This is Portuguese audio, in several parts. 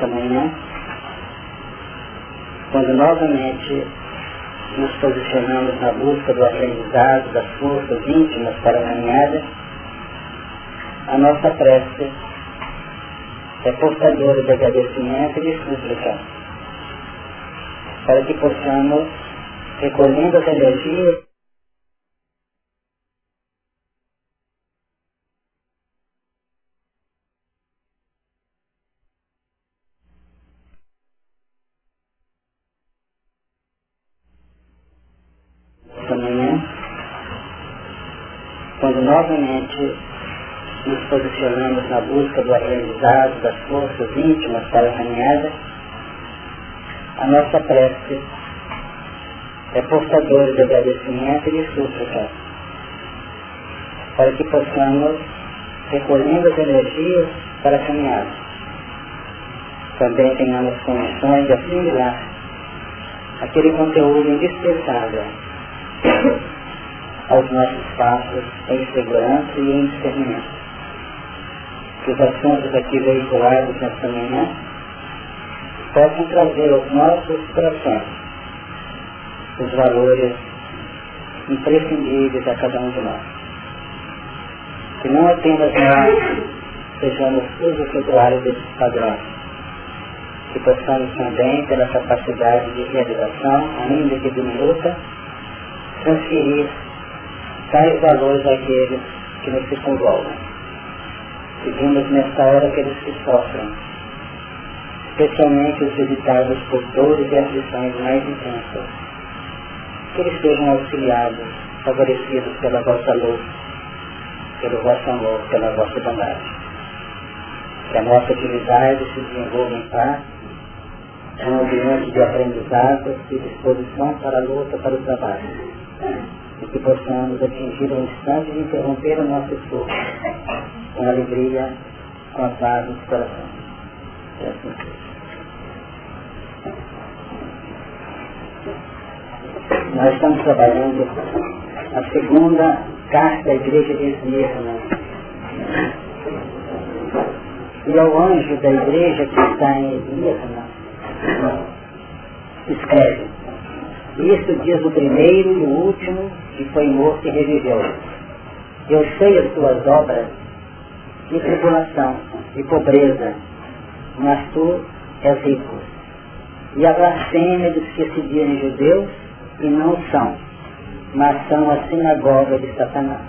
nesta manhã, quando novamente nos posicionamos na busca do aprendizado, das forças íntimas para a caminhada, a nossa prece é portadora de agradecimento e de súplica, para que possamos, recolhendo as energias, novamente nos posicionamos na busca do aprendizado das forças íntimas para a caminhada, a nossa prece é portadora de agradecimento e de súplica, para que possamos, recolhendo as energias para a caminhada, também tenhamos condições de assimilar aquele conteúdo indispensável aos nossos passos em segurança e em discernimento. Que os assuntos aqui veiculados nesta manhã possam trazer aos nossos corações os valores imprescindíveis a cada um de nós. Que não apenas nós sejamos os usuários desses padrões, que possamos também, pela capacidade de realização, ainda que diminuta, transferir tais valores àqueles que nos circunvolvem. Pedimos nesta hora aqueles que sofrem, especialmente os visitados por dores e aflições mais intensas, que eles sejam auxiliados, favorecidos pela vossa luz, pelo vosso amor, pela vossa bondade. Que a nossa atividade se desenvolva em paz, um ambiente de aprendizado e disposição para a luta, para o trabalho que possamos atingir o instante de interromper o nosso esforço com alegria, com a paz do coração. É assim. Nós estamos trabalhando a segunda carta da igreja de Esmirna. E ao anjo da igreja que está em Esmirna, escreve, isso diz o primeiro e o último que foi morto e reviveu. Eu sei as tuas obras de tribulação e pobreza, mas tu és rico. E a blasfêmia dos que se dizem judeus e não são, mas são a sinagoga de Satanás.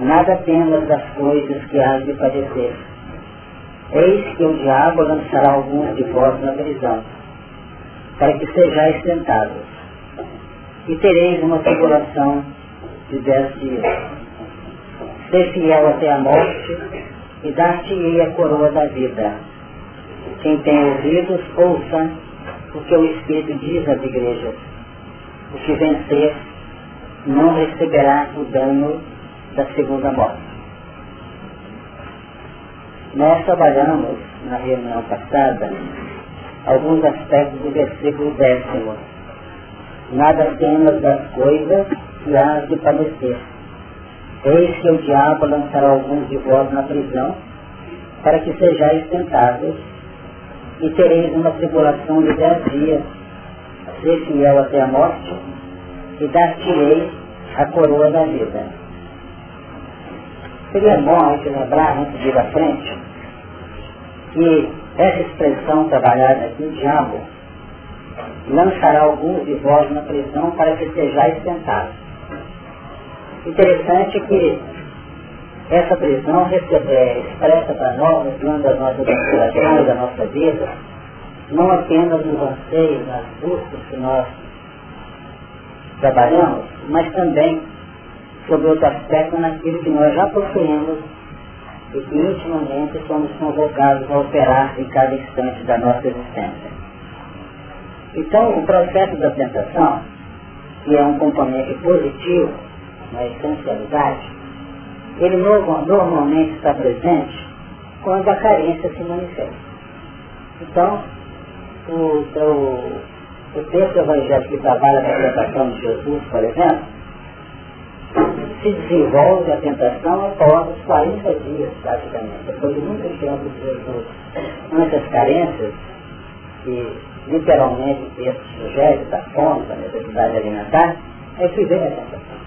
Nada temas das coisas que há de padecer. Eis que o diabo lançará alguns de vós na prisão para que sejais tentados. E tereis uma tribulação de dez dias. Ser fiel até a morte e dar-te-ei a coroa da vida. Quem tem ouvidos, ouça o que o Espírito diz às igrejas. O que vencer não receberá o dano da segunda morte. Nós trabalhamos na reunião passada alguns aspectos do versículo décimo. Nada temas das coisas que há de padecer. Eis que o diabo lançará alguns de vós na prisão, para que sejais tentados, e tereis uma tribulação de dez dias, ser fiel até a morte, e dar-te-ei a coroa da vida. Seria bom a gente lembrar, antes de ir à frente, que essa expressão trabalhada aqui, o diabo, lançará alguns de vós na prisão para que sejais tentados. Interessante que essa prisão recebe, é, expressa para nós, no plano das nossas aspirações, da nossa vida, não apenas nos anseios, nas buscas que nós trabalhamos, mas também sobre outro aspecto naquilo que nós já possuímos e que intimamente somos convocados a operar em cada instante da nossa existência. Então, o processo da tentação, que é um componente positivo na essencialidade, ele normalmente está presente quando a carência se manifesta. Então, o, o, o texto evangélico que trabalha com a tentação de Jesus, por exemplo, se desenvolve a tentação após os 40 dias, praticamente. Depois de muito tempo de Jesus, muitas carências, que literalmente esse sujeito da fome, da necessidade alimentar, é que vem a tentação.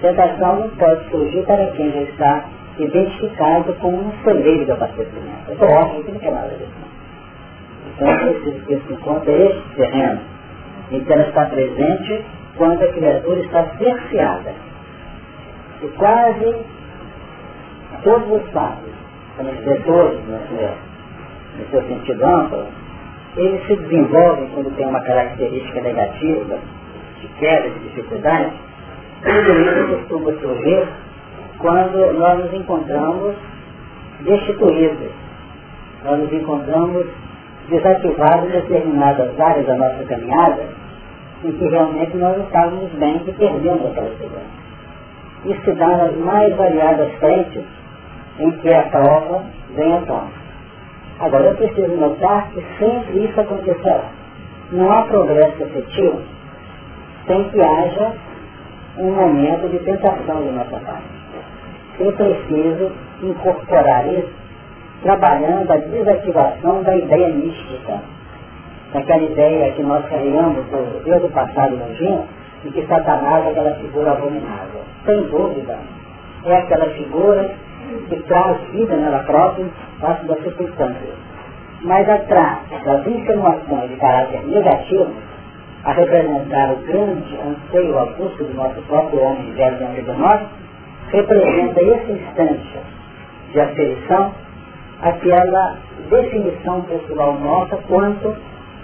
Tentação não pode surgir para quem já está identificado como um celeiro do abastecimento. Eu acho que não quer nada disso. Então, esse, esse encontro é este terreno em que ela está presente quando a criatura está cerceada. E quase todos os fatos, como dizer todos, no seu, no seu sentido amplo, eles se desenvolvem quando tem uma característica negativa, de queda, de dificuldade, tudo isso costuma surgir quando nós nos encontramos destituídos, nós nos encontramos desativados em determinadas áreas da nossa caminhada em que realmente nós estávamos bem e perdemos aquela segurança. Isso se dá nas mais variadas frentes em que a prova vem à tona. Agora, eu preciso notar que sempre isso acontecerá. Não há progresso efetivo sem que haja um momento de tentação de nossa parte. Eu preciso incorporar isso trabalhando a desativação da ideia mística, daquela ideia que nós carregamos do Deus do passado nojento e que Satanás é aquela figura abominável. Sem dúvida, é aquela figura que traz vida nela própria, parte da circunstância. Mas atrás das insinuações de caráter negativo, a representar o grande anseio, a busca do nosso próprio homem velho dentro de nós, representa esse instante de aferição, aquela definição pessoal nossa quanto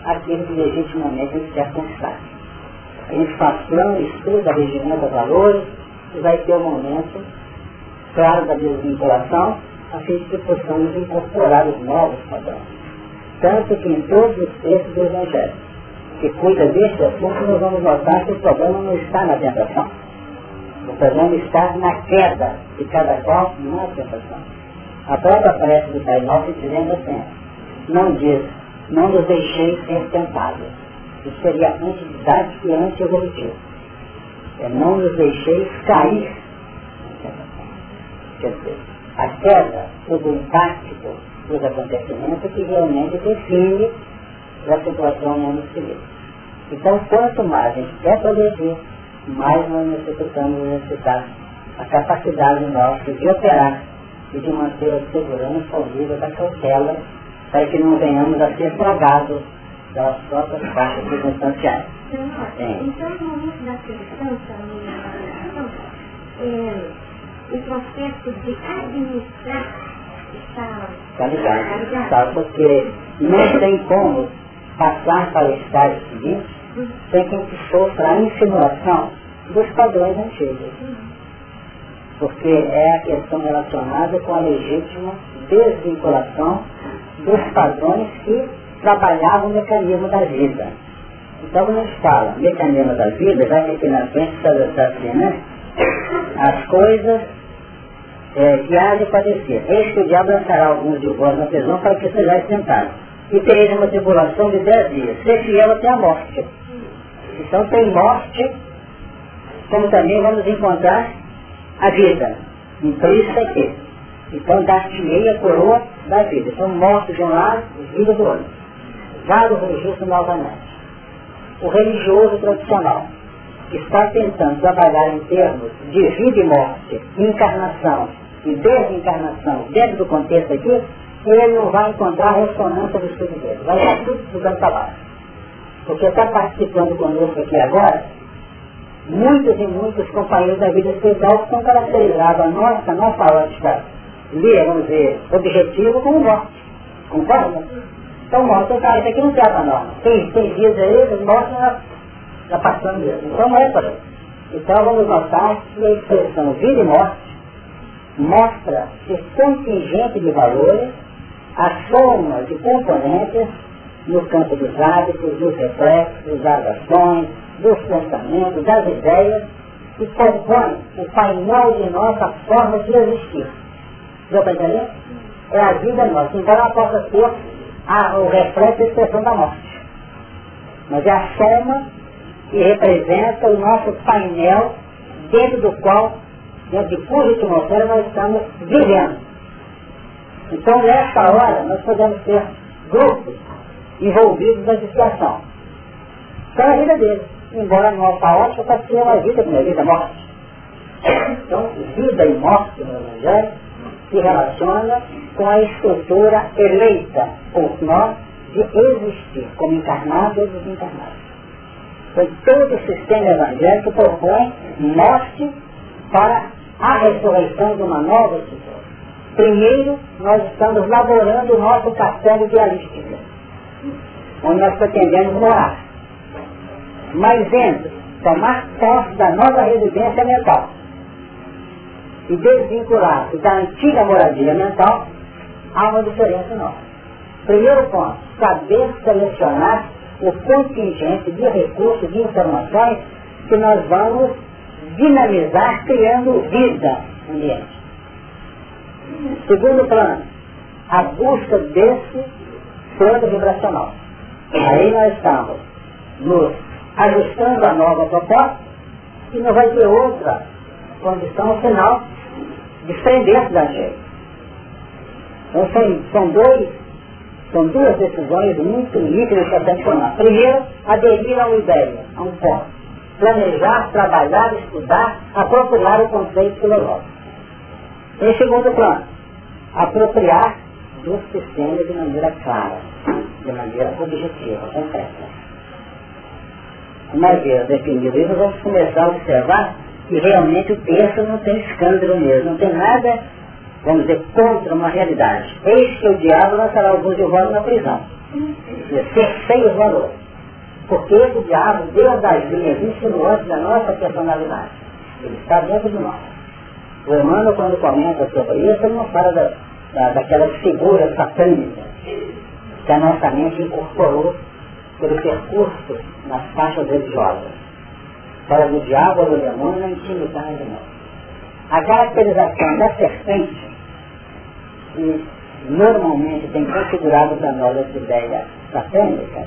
àquilo que legitimamente a gente quer conquistar. A gente faz plano, estuda, regimenta valores, e vai ter um momento claro da desvinculação, a fim de que possamos incorporar os novos padrões. Tanto que em todos os textos do Evangelho, que cuida deste assunto, nós vamos notar que o problema não está na tentação o problema está na queda de cada qual na tentação. A própria prece do Pai Nosso dizendo assim, não diz, não nos deixei ser tentados. Isso seria antididático e anti-evolutivo. É não nos deixei cair Quer dizer, a queda sob o impacto dos acontecimentos que realmente define a situação no mundo Então, quanto mais a gente quer progredir, mais nós necessitamos necessitar a capacidade nossa de operar e de manter a segurança ao nível da cautela para que não venhamos a ser tragados das próprias partes circunstanciais. Então, no momento da circunstância, é, o processo de administrar está, está ligado. Está ligado. Porque não tem como passar para o estágio seguinte sem que gente sofra a insinuação dos padrões antigos. Porque é a questão relacionada com a legítima desvinculação dos padrões que trabalhavam o mecanismo da vida. Então, quando a gente fala mecanismo da vida, já que aqui na frente está assim, né? As coisas é, que há de padecer. Eis que o diabo lançará alguns de vós na prisão para que sejais tentados. E tereis uma tribulação de dez dias. Ser fiel até a morte. Então tem morte, como também vamos encontrar a vida. Então isso aqui. Então dar-te-ei a coroa da vida. Então morte de um lado e vida do outro. Vale religioso novamente. O religioso tradicional, está tentando trabalhar em termos de vida e morte, encarnação e desencarnação dentro do contexto aqui, ele não vai encontrar ressonância do estudo dele. Vai dar tudo estudando para baixo. Porque está participando conosco aqui agora, muitos e muitos companheiros da vida espiritual que estão caracterizados a nossa, nossa ótica, vamos dizer, objetivo como morte. Concorda? Então eu falo, isso aqui não trata nós. Tem, tem dias aí, morte já, já passando mesmo. Então não é para Então vamos notar que a expressão vida e morte mostra o contingente de valores, a soma de componentes no campo dos hábitos, dos reflexos, das ações, dos pensamentos, das ideias, que compõem o painel de nossa forma de existir. Deu para entender? É a vida nossa. Então ela possa ser a, o reflexo e expressão da morte. Mas é a soma que representa o nosso painel dentro do qual dentro de cuja atmosfera nós estamos vivendo. Então, nessa hora, nós podemos ter grupos envolvidos na situação. Então, a vida deles, embora não caótica, pode ser uma vida como a vida morte. Então, vida e morte no Evangelho se relaciona com a estrutura eleita por nós de existir como encarnado ou desencarnado. Então, todo o sistema evangélico propõe morte para a ressurreição de uma nova estrutura. Primeiro, nós estamos laborando o nosso castelo dialístico, onde nós pretendemos morar. Mas dentro, tomar posse da nova residência mental e desvincular-se da antiga moradia mental, há uma diferença nossa. Primeiro ponto, saber selecionar o contingente de recursos, de informações que nós vamos dinamizar criando vida ambiente. Segundo plano, a busca desse plano vibracional. Aí nós estamos nos ajustando a nova proposta e não vai ter outra condição final desprender-se da gente. Então são, são, dois, são duas decisões muito nítidas para transformar. Primeiro, aderir a uma ideia, a um ponto. Planejar, trabalhar, estudar, apropriar o conceito filosófico. Em segundo plano, apropriar do sistema de maneira clara, de maneira objetiva, concreta. Uma vez definido isso, vamos começar a observar que realmente o texto não tem escândalo mesmo, não tem nada, vamos dizer, contra uma realidade. Eis que o diabo lançará de vós na prisão. Cerceia os. Porque esse diabo, Deus das linhas, insinuante da nossa personalidade. Ele está dentro de nós. O Emmanuel, quando comenta sobre isso, ele não fala da, da, daquelas figuras satânicas que a nossa mente incorporou pelo percurso nas faixas religiosas. Fala do diabo ou do demônio na intimidade nossa. A caracterização da serpente, que normalmente tem configurado para nós essa ideia satânica,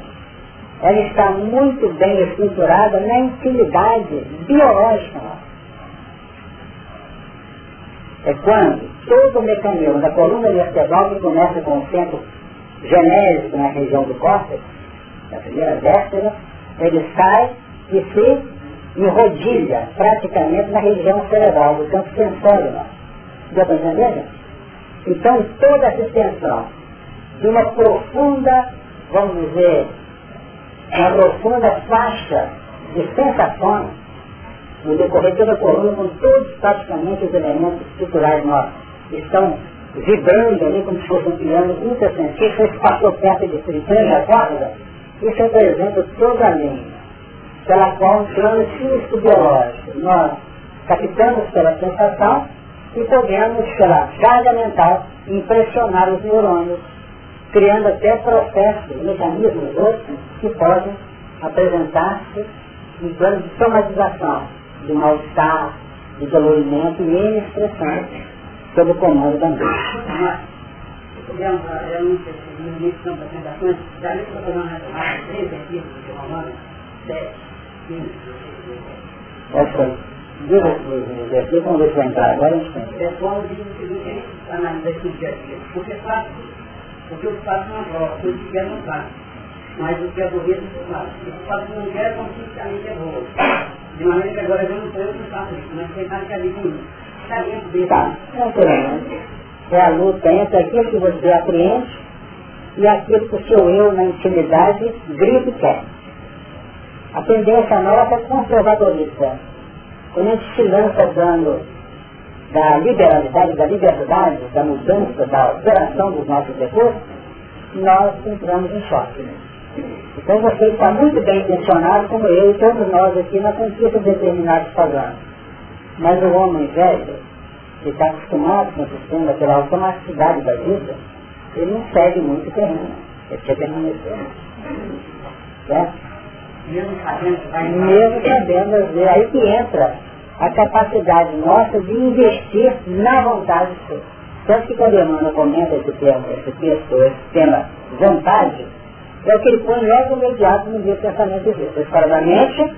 ela está muito bem estruturada na intimidade biológica é quando todo o mecanismo da coluna vertebral que começa com o centro genérico na região do córtex, na primeira vértebra, ele sai e se enrodilha praticamente na região cerebral, do campo sensório nosso. Deu para entender? Então toda essa extensão de uma profunda, vamos dizer, uma profunda faixa de sensações no decorrer toda a coluna, com todos praticamente os elementos estruturais nossos estão vibrando ali como se fosse um piano ultrassensível, que passou perto de a corda. Isso é, exemplo, toda a linha pela qual, plano físico biológico, nós captamos pela sensação e podemos, pela carga mental, impressionar os neurônios, criando até processos, mecanismos outros que podem apresentar-se em plano de somatização de mal-estar, de dolorimento e N expressões sob o comando da mente. Diga os versículos, vamos ver se vai entrar agora, tem. Pessoal diz o seguinte, analisa aqui o dia a dia. Porque faz, porque o fato não aprova, o que quer não faz. Mas o que é aborrece não faz. O que fato não quer, conscientemente é boa. De maneira que agora eu não sou eu que faço isso, mas quem está ali comigo. Está dentro dele. Tá, naturalmente. É a luta entre aquilo que você apreende e aquilo que o seu eu na intimidade grita e quer. A tendência nossa é conservadorista. Quando a gente se lança dando da liberalidade, da liberdade, da mudança, da operação dos nossos recursos, nós entramos em choque. Então você está muito bem intencionado, como eu e todos nós aqui, na conquista de determinados padrões. Mas o homem velho, que está acostumado com o sistema pela automaticidade da vida, ele não segue muito terreno. Ele quer permanecer. Certo? Mesmo sabendo que vezes, aí que entra a capacidade nossa de investir na vontade de ser. Tanto que quando Emmanuel comenta esse termo, esse texto, esse tema vontade, é o que ele põe logo imediato no dia do pensamento de Deus. A escola da mente,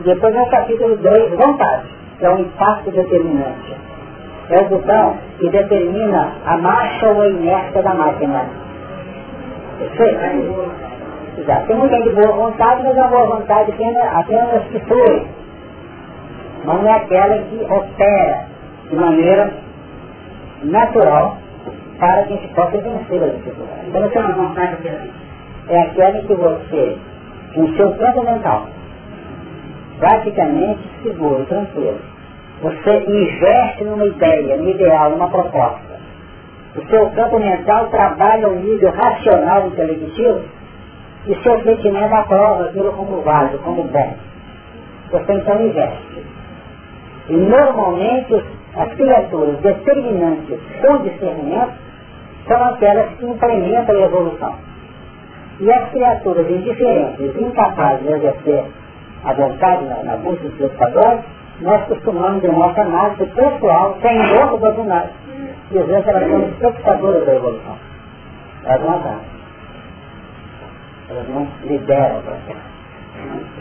depois no capítulo 2, vontade. é o impacto determinante. É o botão que determina a marcha ou a inércia da máquina. Exato. Tem muita de boa vontade, mas a boa vontade apenas, apenas que foi. Mas não é aquela que opera de maneira natural para que a gente possa vencer as dificuldades. Então, essa é vontade é aquela que você, no seu campo mental, praticamente seguro, tranquilo, você investe numa ideia, num ideal, numa proposta. O seu campo mental trabalha ao nível racional intelectivo e seu sentimento aprova aquilo como válido, como bom. Você então investe. E normalmente as criaturas determinantes com discernimento são aquelas que implementam a evolução. E as criaturas indiferentes, incapazes de exercer a vontade na, na busca seus padrões, nós costumamos, em nossa análise pessoal, sem louco doutrinário, dizer que elas são espectadoras da evolução. Elas não avançam. Elas não lideram o processo.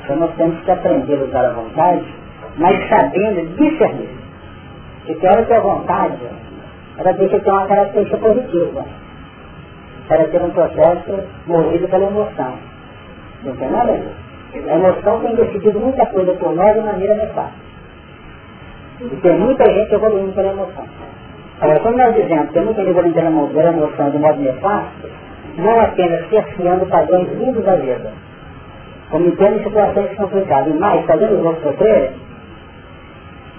Então nós temos que aprender a usar a vontade, mas sabendo discernir. Que quero que a vontade, ela deixa ter uma característica positiva. Para ter um processo movido pela emoção. Não tem nada disso. A emoção tem decidido muita coisa por nós de maneira nefasta. E tem muita gente evoluindo pela emoção. Agora, quando nós dizemos que tem muita gente evoluindo pela emoção de modo nefasto, não apenas cerceando padrões lindos da vida, como tendo situações complicadas, e mais fazendo os outros sofrerem,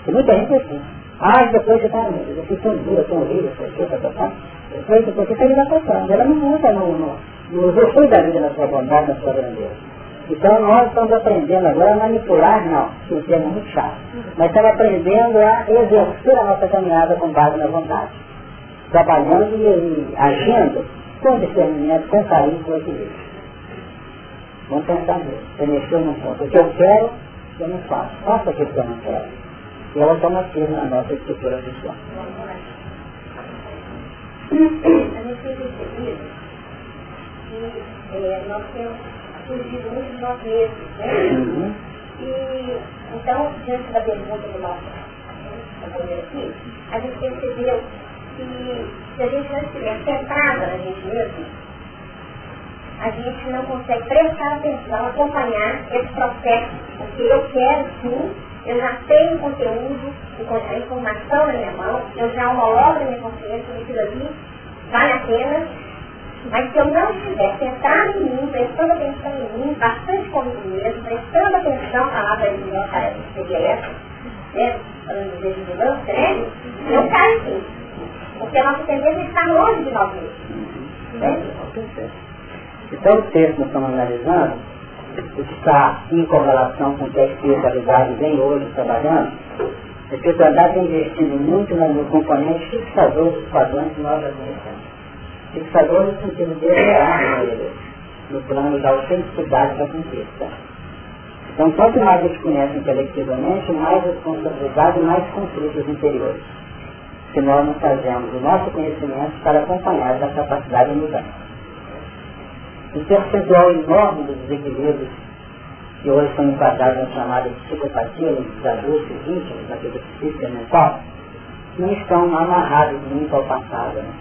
tem muita gente assim. Ah, depois você está, eu fico tão dura, tão horrível, você está tocando. Depois você está libertando. Ela não usa no, no, no usufrui da vida na sua bondade, na sua grandeza. Então nós estamos aprendendo agora a manipular, não, que é muito chato. Mas estamos aprendendo a exercer a nossa caminhada com base na vontade. Trabalhando e, e agindo com discernimento, com carinho, com equilíbrio. Vamos pensar nisso. Mexeu num ponto. O que eu quero, eu não faço. Faça aquilo que eu não quero. E é automatismo na nossa estrutura visual. A é, nós temos surgido muito de nós mesmos, né? Uhum. E, então, diante da pergunta do nosso aqui, a gente percebeu se a gente não estiver centrada na gente mesmo, a gente não consegue prestar atenção, acompanhar esse processo, porque eu quero sim, eu já tenho conteúdo, a informação na minha mão, eu já homologo na minha consciência, aquilo ali vale a pena, mas se eu não estiver centrado em mim, prestando atenção em mim, bastante comigo mesmo, prestando atenção, a palavra de que seria essa, né? Falando de vigilância, né? Eu caio sim. Porque a nossa tendência é estar longe de nós mesmos. Né? Então o texto que nós estamos analisando, o que está em correlação com o que a espiritualidade vem hoje trabalhando, a espiritualidade vem investindo muito no componente fixador dos padrões que nós conhecemos fixador no sentido de elevar ele, no plano da autenticidade da conquista. Então, quanto mais a gente conhece intelectivamente, mais responsabilidade e mais conflitos interiores. Se nós não fazemos o nosso conhecimento para acompanhar essa capacidade de mudança. O percentual enorme dos desequilíbrios que hoje são enquadrados na chamada psicopatia, dos adultos íntimos, da vida psíquica mental, não estão amarrados muito ao passado. Né?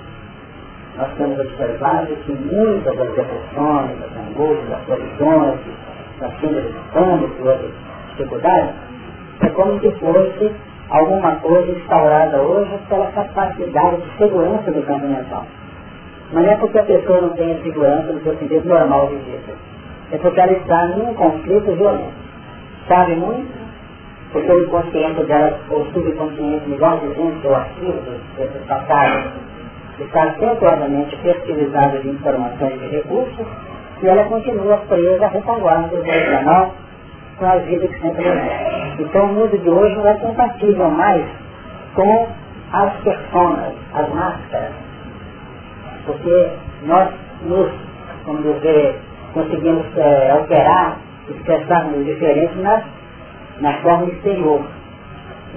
nós temos observado que muitas das depressões, das angústias, das solidões, das síndromes de pânico e dificuldades, é como se fosse alguma coisa instaurada hoje pela capacidade de segurança do campo mental. Não é porque a pessoa não tem a segurança do seu sentido normal de vida. É porque ela está num conflito violento. Sabe muito, porque o inconsciente dela, ou subconsciente, igual dizendo, o arquivo desses passados, está acentuadamente fertilizada de informações e recursos e ela continua presa à retaguarda emocional com a vida que sempre levou. Então o mundo de hoje não é compatível mais com as personas, as máscaras. Porque nós nos, como dizer, conseguimos é, alterar, expressarmos diferentes na, na forma exterior.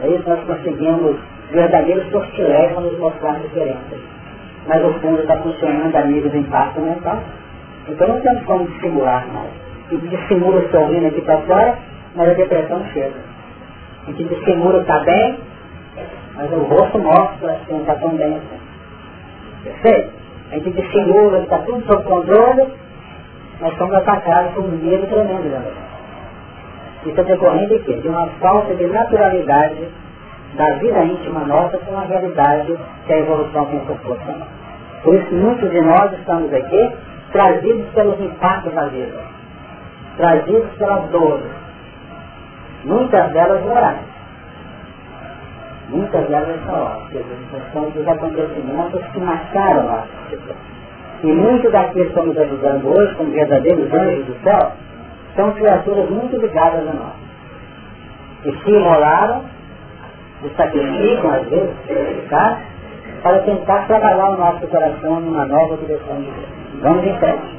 É isso nós conseguimos verdadeiros sortilégios nos mostrar diferentes mas o fundo está funcionando a nível do impacto mental. Então não temos como dissimular mais. E dissimula o sorrindo aqui para fora, mas a depressão chega. A gente dissimula está bem, mas o rosto mostra que não está tão bem assim. Perfeito? A gente dissimula que está tudo sob controle, nós somos atacados por um medo tremendo. Né? Isso é decorrente de quê? De uma falta de naturalidade da vida íntima nossa com a realidade que a evolução tem proporcionado. Por isso muitos de nós estamos aqui trazidos pelos impactos da vida, trazidos pelas dores, muitas delas morais. Muitas delas são são dos acontecimentos que marcaram a. E muitos daqueles que estamos ajudando hoje, como verdadeiros anjos do céu, são criaturas muito ligadas a nós. Que se imolaram, se sacrificam às vezes, tá? para tentar trabalhar o nosso coração numa nova direção de Deus. Vamos em frente.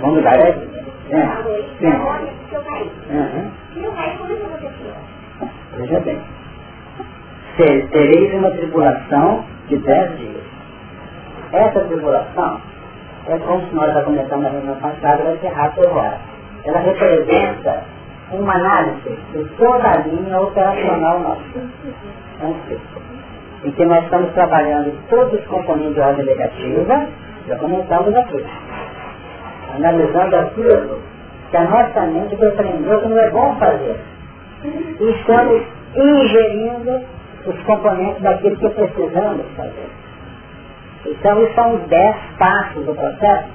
Vamos mudar, é? É. Uhum. Veja bem. Tereis uma tribulação de dez dias. Essa tribulação é como se nós já começamos na reunião passada, vai ser rápido agora. Ela representa uma análise de toda a linha operacional nossa. Ciclo. Em que nós estamos trabalhando todos os componentes de ordem negativa, já comentamos aqui. Analisando aquilo que a nossa mente compreendeu que não é bom fazer. E estamos ingerindo os componentes daquilo que precisamos fazer. Então, isso são dez passos do processo,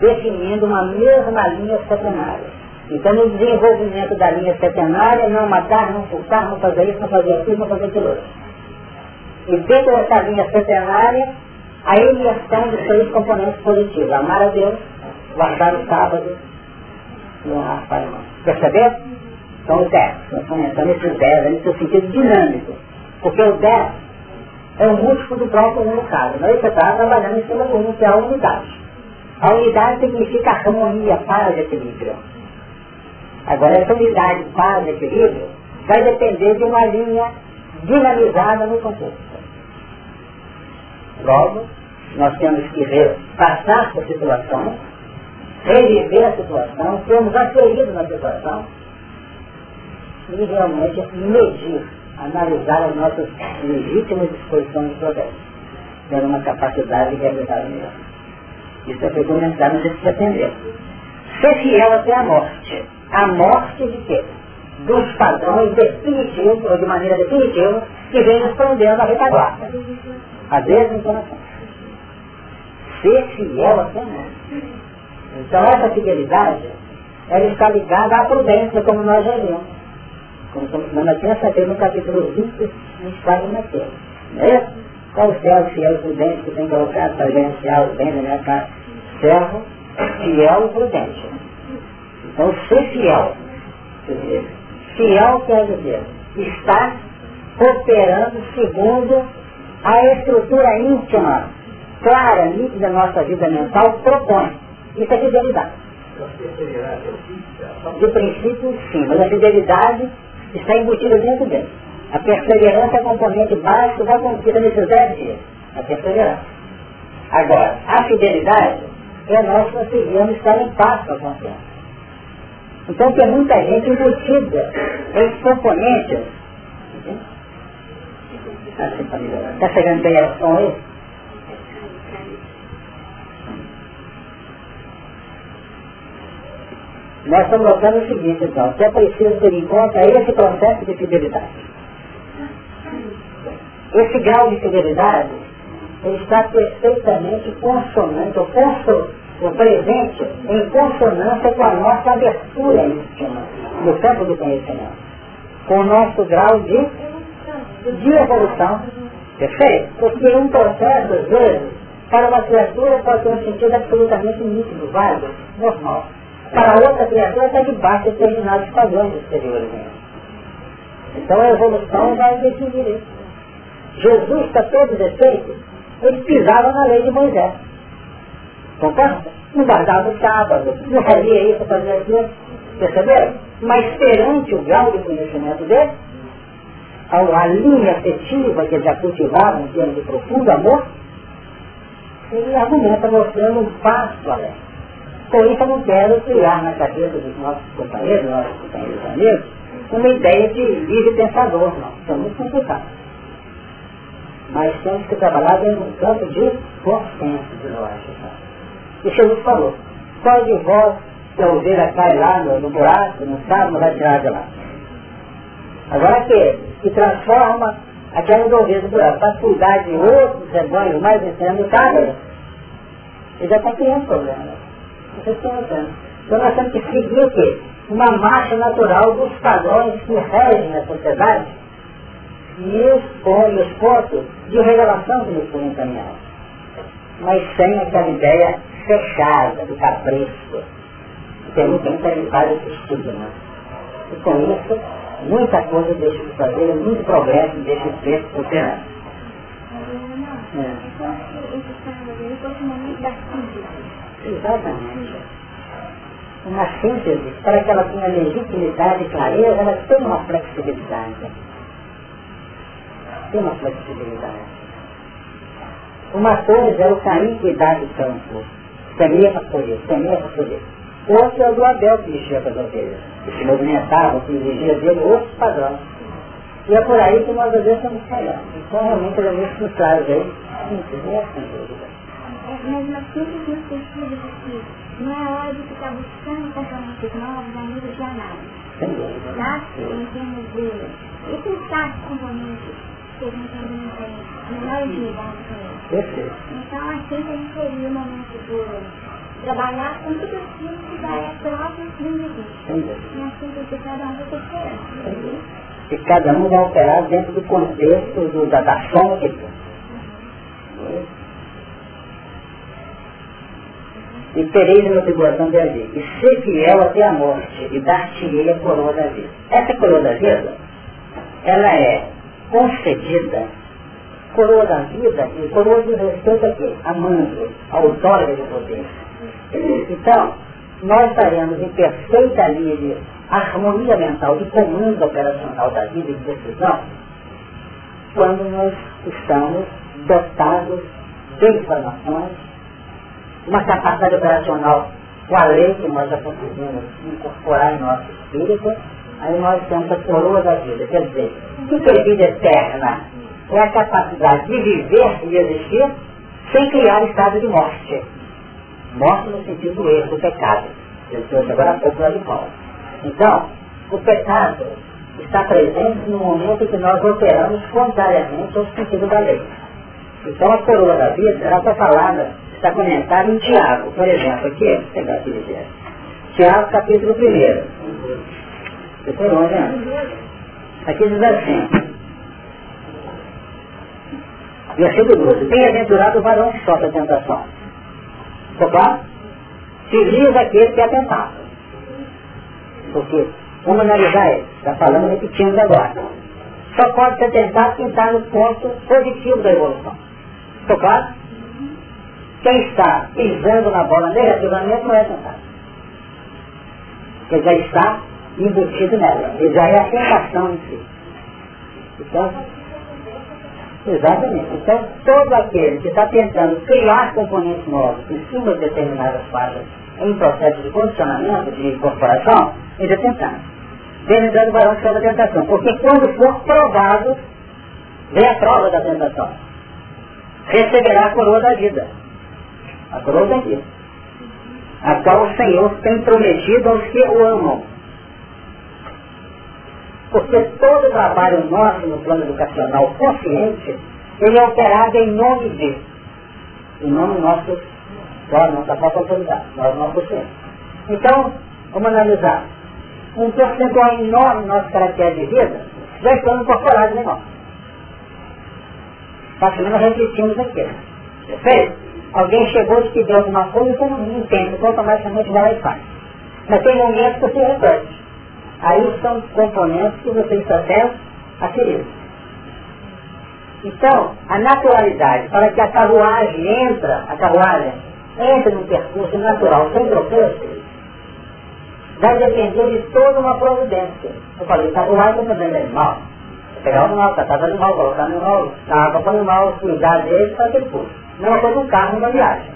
definindo uma mesma linha setenária. Então, no desenvolvimento da linha setenária, não matar, não furtar, não fazer isso, não fazer aquilo, não fazer aquilo outro. E dentro dessa linha setenária, a imersão dos três componentes positivos. Amar a Deus, guardar o sábado e honrar pai e mãe. Percebeu? São os dez. Nós estamos entrando nesses dez, nesse sentido dinâmico. Porque o dez é o múltiplo do próprio no caso. Nós está trabalhando em cima do que é a unidade. A unidade significa harmonia, paz e equilíbrio. Agora, essa unidade, paz e equilíbrio, vai depender de uma linha dinamizada no contexto. Logo, nós temos que ver, passar por situações, reviver a situação, sermos acolhidos na situação e realmente medir, analisar as nossas legítimas disposições de protesto, tendo uma capacidade de realizar o melhor. Isso é fundamental, tem que se atender. Ser fiel até a morte. A morte de quê? Dos padrões definitivos, ou de maneira definitiva, que vem respondendo à retaguarda. A desencarnação. Ser fiel a morte. Então essa fidelidade, ela está ligada à prudência, como nós já vimos. Como já tínhamos sabido no capítulo 20, no estado na terra. Não é? Qual o servo fiel e prudente que tem colocado para gerenciar o bem da minha casa? Servo fiel e prudente. Então ser fiel, fiel quer dizer, está operando segundo a estrutura íntima, clara, nítida da nossa vida mental propõe. Isso é fidelidade. De princípio, sim, mas a fidelidade está embutida dentro dele. A perseverança é componente básico da conquista nesses dez dias. A perseverança. Agora, a fidelidade é nós conseguirmos estar em paz com a confiança. Então tem muita gente embutida em componentes. Está chegando bem a som aí? Nós estamos notando o seguinte, então, que é preciso ter em conta esse processo de fidelidade. Esse grau de fidelidade ele está perfeitamente consonante, ou, conso, ou presente em consonância com a nossa abertura no campo do conhecimento, com o nosso grau de, de evolução. Perfeito? Porque um processo, às vezes, para uma criatura pode ter um sentido absolutamente nítido, válido, normal para outra criatura está debaixo de determinados padrões exteriores. Então a evolução vai decidir isso. Jesus, para todo defeito, ele pisava na lei de Moisés. Concorda? Não guardava o sábado, não fazia isso, fazia aquilo. Perceberam? Mas perante o grau de conhecimento dele, a linha afetiva que já cultivava em termos de profundo amor, ele argumenta mostrando um passo além. Com isso eu não quero criar na cabeça dos nossos companheiros, nossos companheiros amigos, uma ideia de livre pensador, não. Isso é muito complicado. Mas temos que trabalhar dentro do campo de consenso de lógica. E Jesus falou, qual de vós se a ovelha cai lá no, no buraco, não sabe, não vai tirar de lá. Agora que, que transforma aquelas ovelhas buraco para cuidar de outros rebanhos mais extremos, sabe? Ele já está criando problema. Vocês estão notando. Então nós temos que seguir o quê? Uma marcha natural dos padrões que regem a sociedade e os, os pontos de revelação que nos foram encaminhados. Mas sem aquela ideia fechada, do capricho. Tem muita gente que faz esse né? E com isso, muita coisa deixa de fazer, muito progresso deixa de ser operado. Exatamente. Uma síntese, para que ela tenha legitimidade e clareza, ela tem uma flexibilidade. Tem uma flexibilidade. Uma coisa é o caminho que dá do campo. Semeia para colher, semeia para colher. Outro é o do Abel que mexia com as ovelhas. Que se movimentava, que exigia dele outros padrões. E é por aí que nós às vezes estamos falhando. Então realmente ele é muito nos traz aí, não. Mas nós sempre temos percebido que não é hora de ficar buscando pensamentos novos, amigos de análise. Tá? Em termos de... E pensar componentes que a gente também tem menor intimidade com. Perfeito. Então, assim que a gente teria o momento de trabalhar com tudo aquilo que já é próprio do indivíduo. E assim que cada um vai diferença. E cada um vai operar dentro do contexto do, da, da soma que tem. E tereis uma tribulação de vida. E ser fiel até a morte, e dar-te-ei a coroa da vida. Essa coroa da vida, ela é concedida, coroa da vida, e coroa de respeito a mando, a outorga de poder. Então, nós estaremos em perfeita linha de harmonia mental, de comando operacional da vida e de decisão, quando nós estamos dotados de informações, uma capacidade operacional com a lei que nós já conseguimos incorporar em nosso espírito, aí nós temos a coroa da vida. Quer dizer, o que é vida eterna? É a capacidade de viver e existir sem criar estado de morte. Morte no sentido do erro, do pecado. Eu trouxe agora há pouco de fora. Então, o pecado está presente no momento que nós operamos contrariamente ao sentido da lei. Então a coroa da vida, ela está falada, está comentada em Tiago, por exemplo, aqui, pegar aqui de Tiago capítulo 1. Depois onde, né? Aqui diz assim. Versículo 12. Bem-aventurado o varão que sofre a tentação. Ficou claro? Feliz aquele que é tentado. Porque, vamos analisar isso, está falando repetindo agora. Só pode ser tentado quem está no ponto positivo da evolução. Ficou claro? Quem está pisando na bola negativamente não é tentado. Porque já está embutido nela. E já é a tentação em si. Então, Exatamente. Então, todo aquele que está tentando criar componentes novos em cima de determinadas fases em processo de condicionamento, de incorporação, ele está tentando. Lembrando o varão sobre tentação. Porque quando for provado, vem a prova da tentação. Receberá a coroa da vida. A coroa da vida. A qual o Senhor tem prometido aos que o amam. Porque todo trabalho nosso no plano educacional consciente, ele é operado em nome de, em nome nosso, da nossa própria autoridade, nós não possuímos. Então, vamos analisar. Um percentual enorme do nosso caractere de vida já estão incorporados em nós. Facilmente nós refletimos aqui. Perfeito? Alguém chegou e pediu alguma coisa e você não entende, automaticamente vai lá e faz. Mas tem momentos que você repete. Aí são componentes que você está até adquirido. Então, a naturalidade, para que a carruagem entra, a carruagem entre no percurso natural sem tropeço, vai depender de toda uma providência. Eu falei, carruagem é também animal. Pegar o animal, tratar do animal, colocar no animal, dar água para o animal, cuidar dele aquele curso. Não é coisa um carro numa viagem.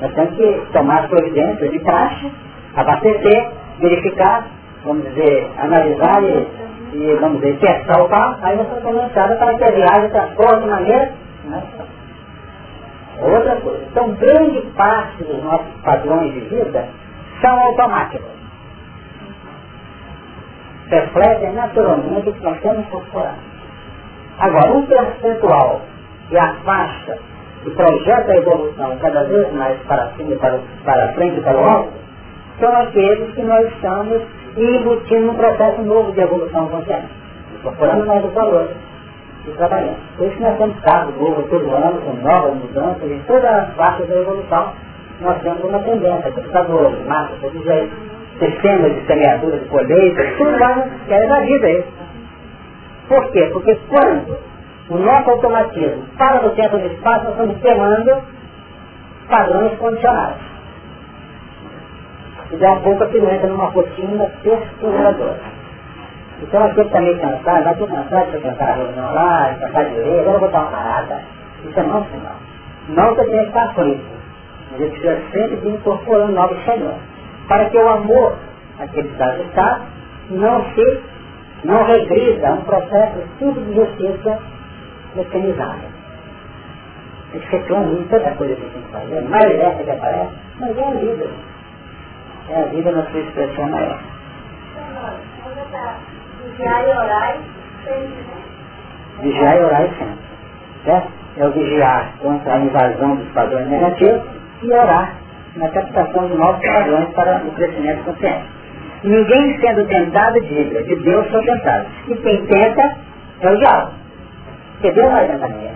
Nós temos que tomar providências de praxe, abastecer, verificar, vamos dizer, analisar e, e vamos dizer, testar o carro, aí você está lançada para que a viagem transcorra de maneira né? outra coisa. Então, grande parte dos nossos padrões de vida são automáticos. Refletem naturalmente o que nós temos incorporado. Agora, um percentual que afasta e projeta a evolução cada vez mais para cima, para, para frente e para o alto, são aqueles que nós estamos embutindo num processo novo de evolução consciente, incorporando novos valores e trabalhando. Por isso que nós temos carros novos todo ano, com novas mudanças, em todas as partes da evolução, nós temos uma tendência, computadores, máquinas, todo jeito, sistemas de semeadura, de colheita, tudo nas esferas da vida isso. Por quê? Porque quando o nosso automatismo para no tempo do espaço, nós estamos queimando padrões condicionados. E dá um pouco a entra numa rotina perturbadora. Então aquele que está meio cansado, vai ter cansado de cantar a reunião lá, cantar de ler, agora eu vou dar uma parada. Isso é não sinal. Não que eu tenha que estar frito. Mas eu precisa sempre de incorporando novos Senhor. Para que o amor, aquele estado está, não se, não regrida a um processo tudo de justiça mecanizada. Eles reclamam em tanta coisa que tem que fazer, mais essa que aparece, mas é a vida. É a vida na sua expressão maior. Vigiar e orar sempre. Vigiar e orar sempre. Certo? É o vigiar contra a invasão dos padrões negativos e orar na captação de novos padrões para o crescimento consciente. Ninguém sendo tentado diga, de Deus sou tentado. E quem tenta é o diabo. Porque Deus vai tentar ninguém.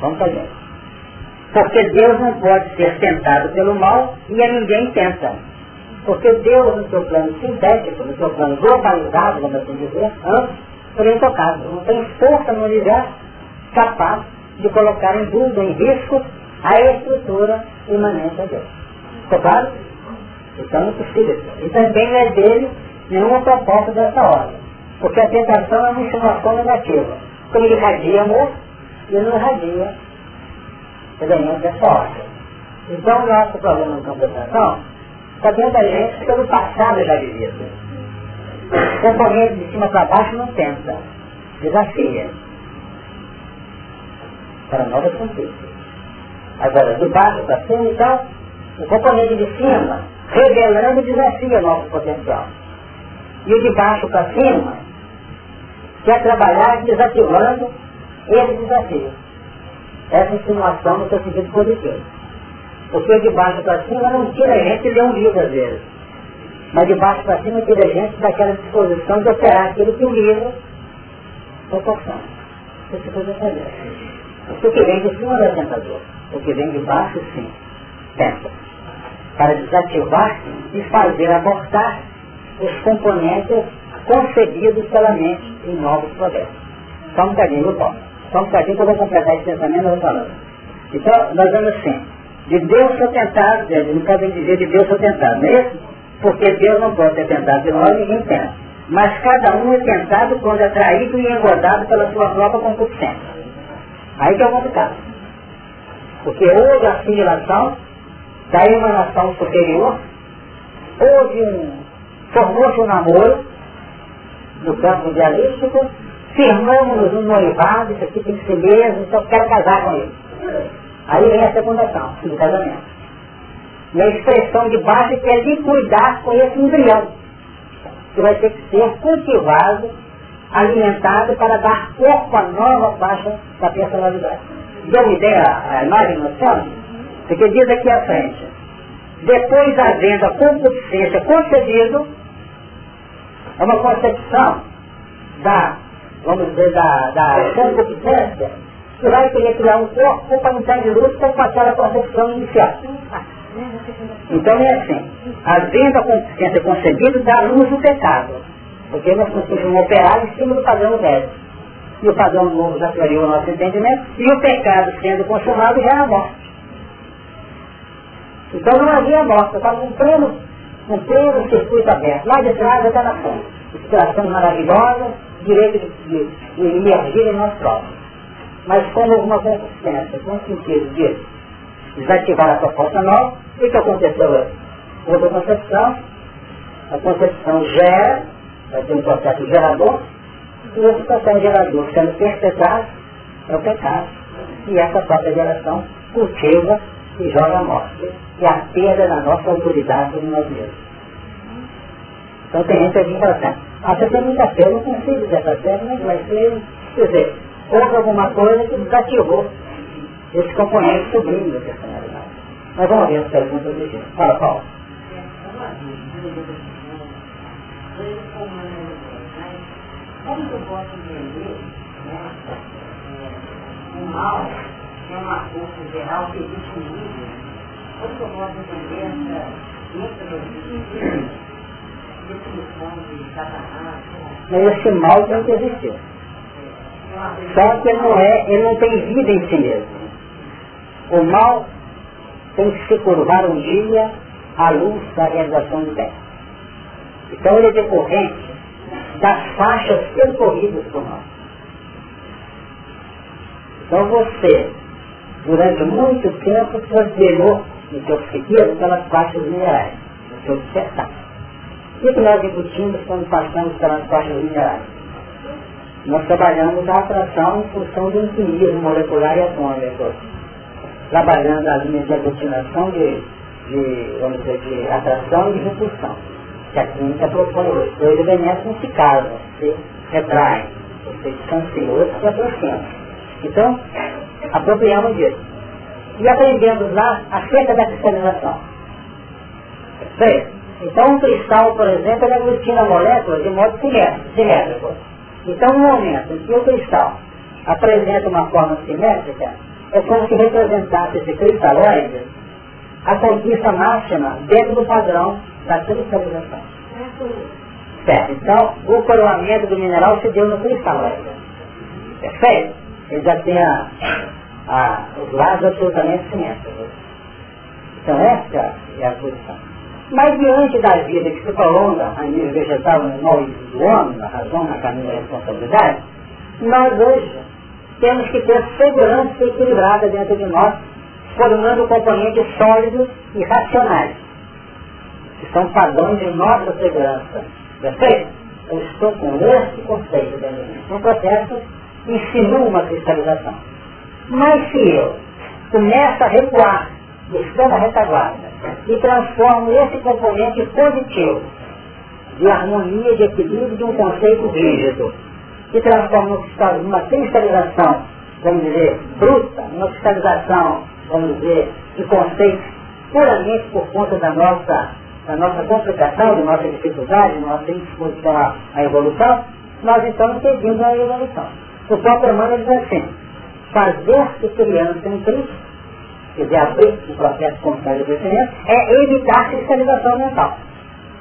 Vamos fazer. Porque Deus não pode ser tentado pelo mal e a ninguém tenta. Porque Deus, no seu plano sintético, no seu plano globalizado, vamos assim dizer, antes, foi intocado. Não tem força no universo capaz de colocar em dúvida, em risco, a estrutura imanente a Deus. Ficou claro? Então é impossível. E também não é dele nenhuma proposta dessa ordem. Porque a tentação é uma informação negativa. Como ele radia amor, ele não radia elementos dessa ordem. Então o nosso problema da tentação está dentro da gente pelo passado vivido. O componente de cima para baixo não tenta, desafia. Para novas conquistas. Agora, de baixo para cima, então, o componente de cima, revelando, desafia o nosso potencial. E o de baixo para cima, quer trabalhar desativando esse desafio. Essa insinuação no seu sentido positivo. Porque de baixo para cima não tira a gente de um livro às vezes. Mas de baixo para cima tira a gente daquela disposição de operar aquilo que o livro proporciona. Essa coisa é O que vem de cima é tentador. O que vem de baixo, sim, tenta. Para desativar e fazer abortar os componentes concebidos pela mente em novos projetos. Só um bocadinho, tomo. Só um bocadinho que eu vou completar esse pensamento, eu vou falando. Então, nós vamos assim, de Deus sou tentado, não podem dizer de Deus sou tentado, não é isso? Porque Deus não pode ser tentado de nós, ninguém tenta. Mas cada um é tentado quando é traído e engordado pela sua própria concupiscência. Aí que é complicado. Porque houve a assimilação da emanação superior, houve um, formou-se um namoro no campo dialístico, firmamos um noivado, isso aqui tem que ser mesmo, então quero casar com ele. Aí vem a fecundação do casamento. E a expressão de base que é liquidar com esse embrião, que vai ter que ser cultivado, alimentado para dar corpo à nova faixa da personalidade. Deu uma ideia a imagem noção? Porque diz aqui à frente, depois da venda concupiscência concedido, é uma concepção da, vamos dizer, da, da concupiscência, que vai querer criar um corpo para entrar de luta com aquela concepção inicial. Então é assim, a venda concupiscência concedida dá luz do pecado, porque nós conseguimos operar em cima do padrão velho. E o padrão novo já clareou o nosso entendimento, e o pecado sendo consumado já é a morte. Então não havia morte, estava um pleno, um pleno circuito aberto. Lá de trás até na frente. Inspiração maravilhosa, direito de, de, emergir em nós próprios. Mas como uma consistência, com o sentido de desativar a proposta nova, o que aconteceu? Houve a concepção, a concepção gera, vai ter um processo gerador, e esse processo gerador sendo perpetrado é o pecado. E essa própria geração cultiva e joga a morte. E a perda da nossa autoridade sobre nós mesmos. Então tem gente fala tem muita fé, eu não consigo dizer essa fé, mas vai ser, quer dizer, houve alguma coisa que desativou esse componente sublime da personalidade. Mas vamos ver as perguntas do dia. Fala, Paulo. Como eu posso entender né, o mal é uma força geral que existe no mundo? Como eu posso entender essa metodologia? Mas esse mal tem que existir. Só que ele não é, ele não tem vida em si mesmo. O mal tem que se curvar um dia à luz da realização do bem. Então ele é decorrente das faixas percorridas por nós. Então você, durante muito tempo, trabalhou no seu psiquismo pelas faixas minerais, no seu despertar. O que nós embutimos quando passamos pelas faixas minerais? Nós trabalhamos a atração em função do infinito molecular e atômico, trabalhando as linhas de aglutinação de, de, vamos dizer, de atração e de repulsão que a química propõe hoje. Dois elementos não se casam, se retraem, se distanciam, outros se aproximam. Então, apropriamos disso. E aprendemos lá acerca da cristalização. Bem, então um cristal, por exemplo, ele aglutina moléculas de modo simétrico. Então, no momento em que o cristal apresenta uma forma simétrica, é como se representasse esse cristalóide a conquista máxima dentro do padrão da cristalização. Certo, então o coroamento do mineral se deu no cristal. Perfeito? Ele já tem a, a, os lados absolutamente simétricos. Então essa é a posição. Mas diante da vida que se prolonga a nível vegetal, no nome do homem, na razão, na caminho da responsabilidade, nós hoje temos que ter segurança equilibrada dentro de nós, formando componentes sólidos e racionais que são padrões de nossa segurança. Perfeito? Eu estou com esse conceito dentro de mim. Um processo insinua uma cristalização. Mas se eu começo a recuar, buscando a retaguarda, e transformo esse componente positivo de harmonia, de equilíbrio de um conceito rígido, que transforma numa cristalização, vamos dizer, bruta, numa cristalização, vamos dizer, de conceitos puramente por conta da nossa da nossa complicação, da nossa dificuldade, da nossa indisposição à, evolução, nós então impedimos a evolução. O próprio Emmanuel diz assim, fazer-se criança em Cristo, quer dizer, abrir o processo constante de crescimento, é evitar a cristalização mental.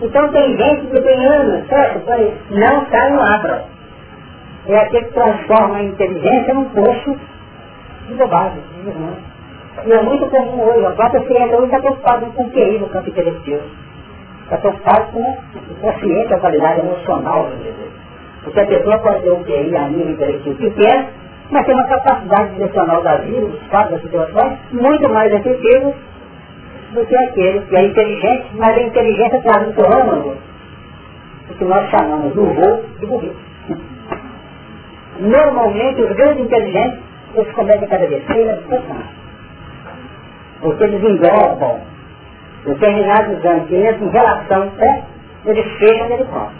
Então tem gente que tem anos, certo? Não cai no abra. É aquele que transforma a inteligência num poço de bobagem, de E é muito comum hoje, a própria ciência hoje está preocupada com o QI no campo intelectual é preocupado com o consciente, a qualidade emocional, porque a pessoa pode ter um QI a nível intelectual pequeno, mas tem uma capacidade direcional da vida, dos fatos, das situações, muito mais efetiva do que aquele que é inteligente, mas a inteligência traz no seu âmago o que nós chamamos do voo de burrice. Normalmente, os grandes inteligentes, eles cometem cada besteira, porque eles englobam determinados ambientes em relação a ele chega onde ele pode,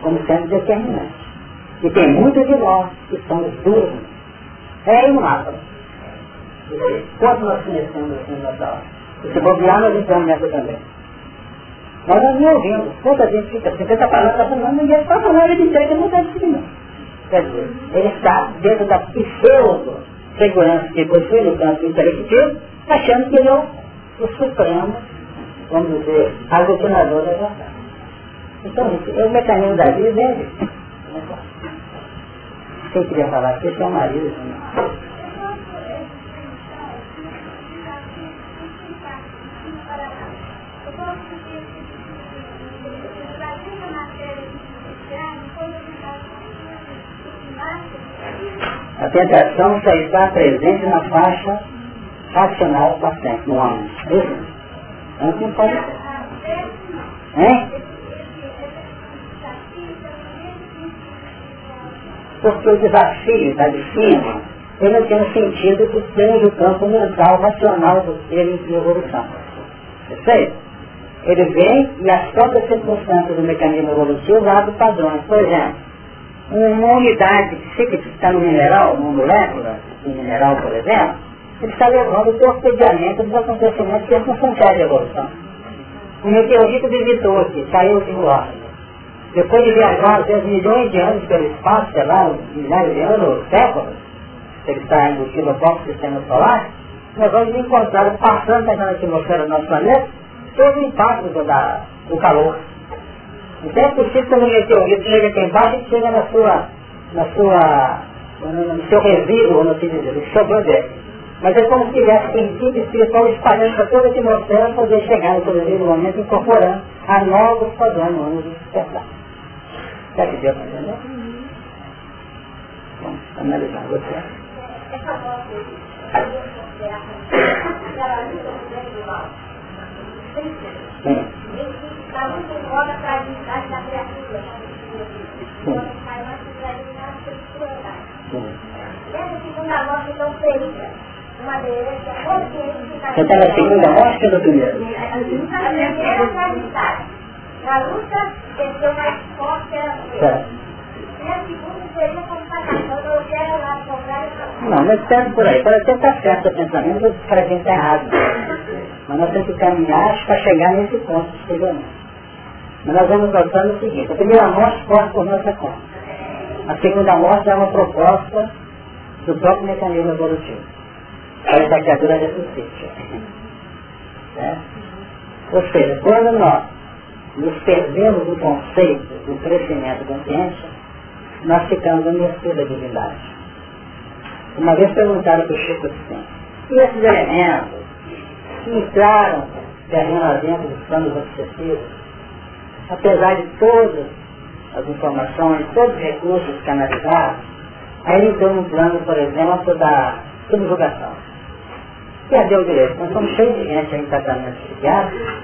como sendo determinante. E tem muitos de nós que são duros. É imunável. Quanto nós conhecemos assim nessa hora? E se bobear, nós entramos nessa também. Nós não ouvimos. Quanta gente fica assim, você está falando, está falando, ninguém está falando, ele diz que não está discriminando. Quer dizer, ele está dentro da pseudo segurança que possui no campo intelectual, achando que ele é o Supremo, vamos dizer, aglutinador da verdade. Então, isso é o mecanismo da vida dele. Quem queria falar aqui é o marido. Né? A tentação só está presente na faixa racional para sempre no homem. Isso? Não pode ser. Hein? Porque o desafio está de cima, ele não tem o sentido que tem do campo mental racional do ser em evolução. Perfeito? Ele vem e as próprias circunstâncias do mecanismo evolutivo abrem padrões. Por exemplo, uma unidade que está no mineral, numa molécula, um mineral, por exemplo, ele está levando torpedeamento dos acontecimentos que são de evolução. O meteorito visitou aqui, saiu de lá. Depois de viajar, às vezes, milhões de anos pelo espaço, sei lá, milhares de anos, séculos, ele está embutido no próprio sistema solar, nós vamos encontrar, passando pela atmosfera do nosso planeta, todo o impacto do, da, do calor. Então é possível que o meteorito chegue aqui embaixo e chega na sua, na sua, no seu resíduo, vamos assim dizer, no sobrou dele. Mas é como se tivesse sentido espiritual espalhando para toda a atmosfera poder chegar no devido momento incorporando a novos padrões de despertar. Já que deu para entender? Vamos analisar você. Essa Sim. Está muito em moda para a dignidade da criatura. Sim. Essa segunda morte então seria uma aderência consciente Você está na segunda morte ou na primeira? Na luta, ele deu mais forte era o não, mas serve por aí. Pode até estar certo o pensamento, para a gente está errado. Mas nós temos que caminhar para chegar nesse ponto posteriormente. Mas nós vamos notando o seguinte, a primeira morte corre por nossa conta. A segunda morte é uma proposta do próprio mecanismo evolutivo. Para essa criatura ressuscite. É? Ou seja, quando nós nos perdemos do conceito do crescimento consciente, nós ficamos a mercê da divindade. Uma vez perguntaram para o Chico assim, e esses elementos que entraram terreno dentro dos planos obsessivos, apesar de todas as informações, todos os recursos canalizados, aí entrou num plano, por exemplo, da subjugação. Que é deu direito. Nós estamos cheios de gente em tratamento psiquiátrico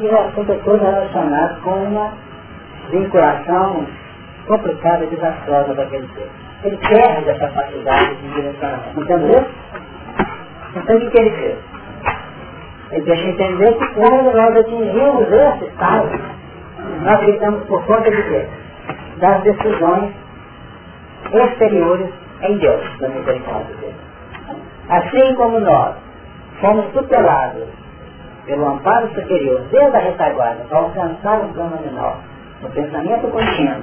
e o assunto é todo relacionado com uma vinculação complicada e desastrosa daquele ser. Ele perde a capacidade de direcionamento. Entendeu? Então o que, que ele fez? Ele deixa entender que quando nós atingimos esse estado, nós ficamos por conta de quê? Das decisões exteriores em Deus, da misericórdia dele. Assim como nós fomos tutelados pelo amparo superior desde a retaguarda para alcançar um plano menor, o pensamento contínuo,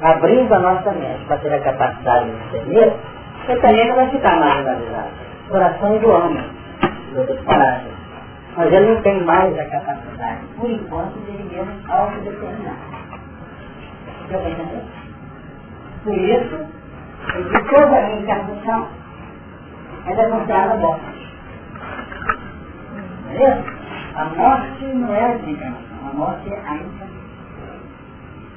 abrindo a nossa mente para ter a capacidade de discernir, ele também não vai ficar marginalizado. Coração do homem, do parágrafos. Mas ele não tem mais a capacidade, por enquanto, de ele mesmo autodeterminar. Deu? Por isso, de toda a reencarnação, ela é considerada morte. Beleza? A morte não é a desencarnação, a morte é a encarnação.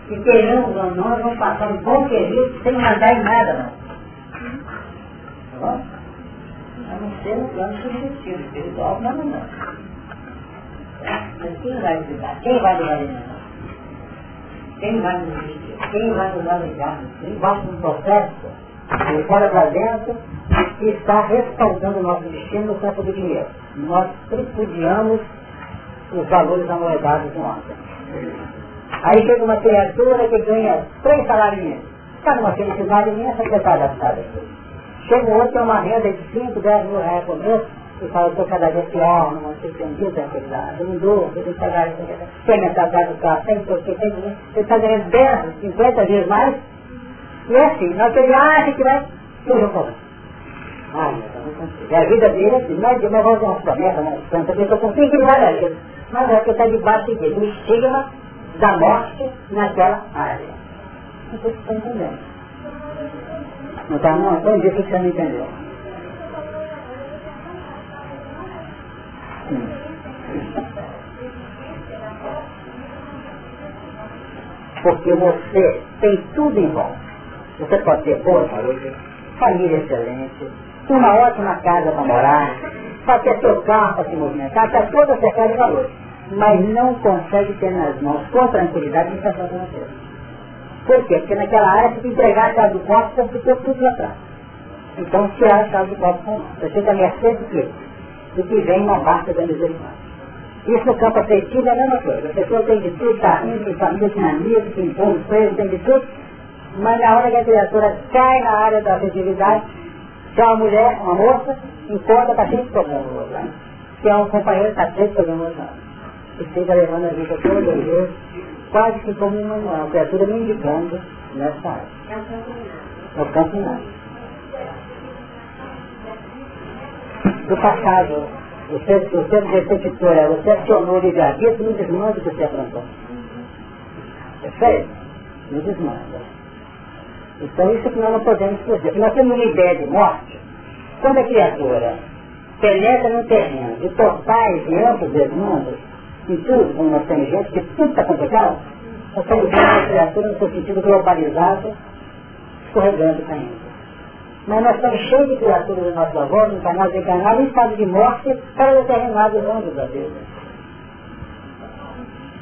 E queremos ou não, vamos passar um bom período sem mandar em nada, não. Tá bom? A não ser um plano subjetivo, espiritual, não, não. Mas quem vai ajudar? Quem vai nos alimentar? Quem vai nos vestir? Quem vai nos? Quem vai no processo, de fora para e está respaldando o nosso destino no campo do dinheiro. Nós tripudiamos os valores amoedados no ontem. Aí chega uma criatura que ganha três salários. Está numa felicidade imensa que está adaptada. Chega outro que tem uma renda de 5, 10 mil reais por mês e fala, estou cada vez pior, não sei se entendi tranquilidade, não dou, você tem que pagar isso, tem metade do carro, tem que tem que você está ganhando 10, 50 vezes mais. E é assim, nós temos, ah, que vai, tudo problema. Ai, não consigo. E a vida dele é assim, não é de uma voz, uma promessa, uma santa pessoa com quem que ele vai dar Mas é que está debaixo dele, o estigma da morte naquela área. Não sei se está entendendo. Não está não? Então diz que você não entendeu. Porque você tem tudo em volta. Você pode ter boa saúde, família excelente, uma ótima casa para morar, para ter seu carro para se movimentar, está toda cercada de valores. Mas não consegue ter nas mãos com tranquilidade a administração financeira. Por quê? Porque naquela área, se entregar a chave do copo, você ficou tudo lá atrás. Então, tirar a chave do com Você também é sempre quê? Do que vem uma barca da misericórdia. Isso no campo afetivo é a mesma coisa. A pessoa tem de tudo, está rindo, tem família, tem amigos, tem preso, tem de tudo. Mas na hora que a criatura cai na área da afetividade, se é uma mulher, uma moça, encontra, está cheio de problemas. Né? Se é um companheiro, está cheio de problemas. E fica levando a vida toda vez, quase que como uma, uma criatura me indicando nessa área. É o campo minado. Do passado, o o seu receptor é, você acionou o livre-arbítrio no desmando que você aprontou. Perfeito? No desmando. Então isso que nós não podemos fazer. Nós temos uma ideia de morte. Quando a criatura penetra no terreno de totais e amplos desmandos, em tudo, como nós temos gente, que tudo está complicado, nós estamos vendo a criatura no seu sentido globalizado, escorregando caindo. Mas nós estamos cheios de criaturas do nosso avô, encarnados e encarnados, em estado de morte para determinados anos da vida.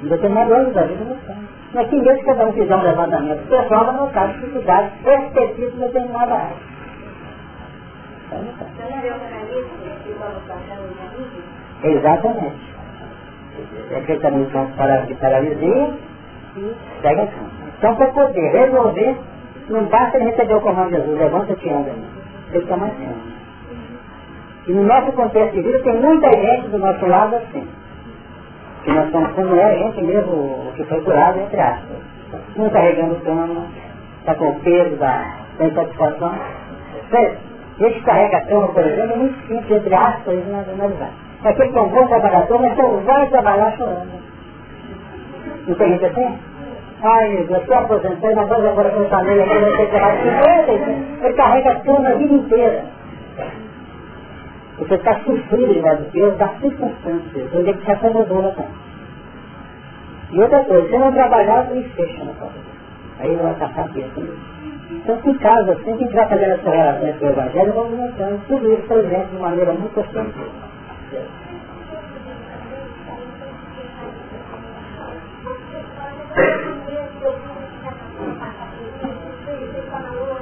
Em determinados anos da vida nós estamos. Mas que mesmo que cada um fizer um levantamento pessoal, vai notar dificuldades específicas em determinada área. Exatamente. É feita a missão de paralisia e segue a ação. Então, para poder resolver, não basta ele receber o comando de Jesus, levanta-te anda. Tem que tomar ação. E no nosso contexto de vida, tem muita gente do nosso lado assim que nós estamos como é a gente mesmo o que foi curado, entre aspas. Um carregando cama, está com o peso da, insatisfação. Esse que carrega cama, por exemplo, é muito simples, entre aspas, de analisar. Aquele que é um bom trabalhador, mas só vai trabalhar chorando. Não tem gente assim? Ai meu Deus, eu aposentei, mas agora com família, eu vou ter que trabalhar 50 Ele carrega a cama a vida inteira. Você está sofrendo debaixo do peso das circunstâncias, onde é que se acomodou na conta. E outra coisa, se não trabalhar, você fecha na conta. Aí ele vai passar a peça. Então, em casa, assim, a gente vai fazer essa relação com o Evangelho, vamos mostrando tudo isso presente de maneira muito constante.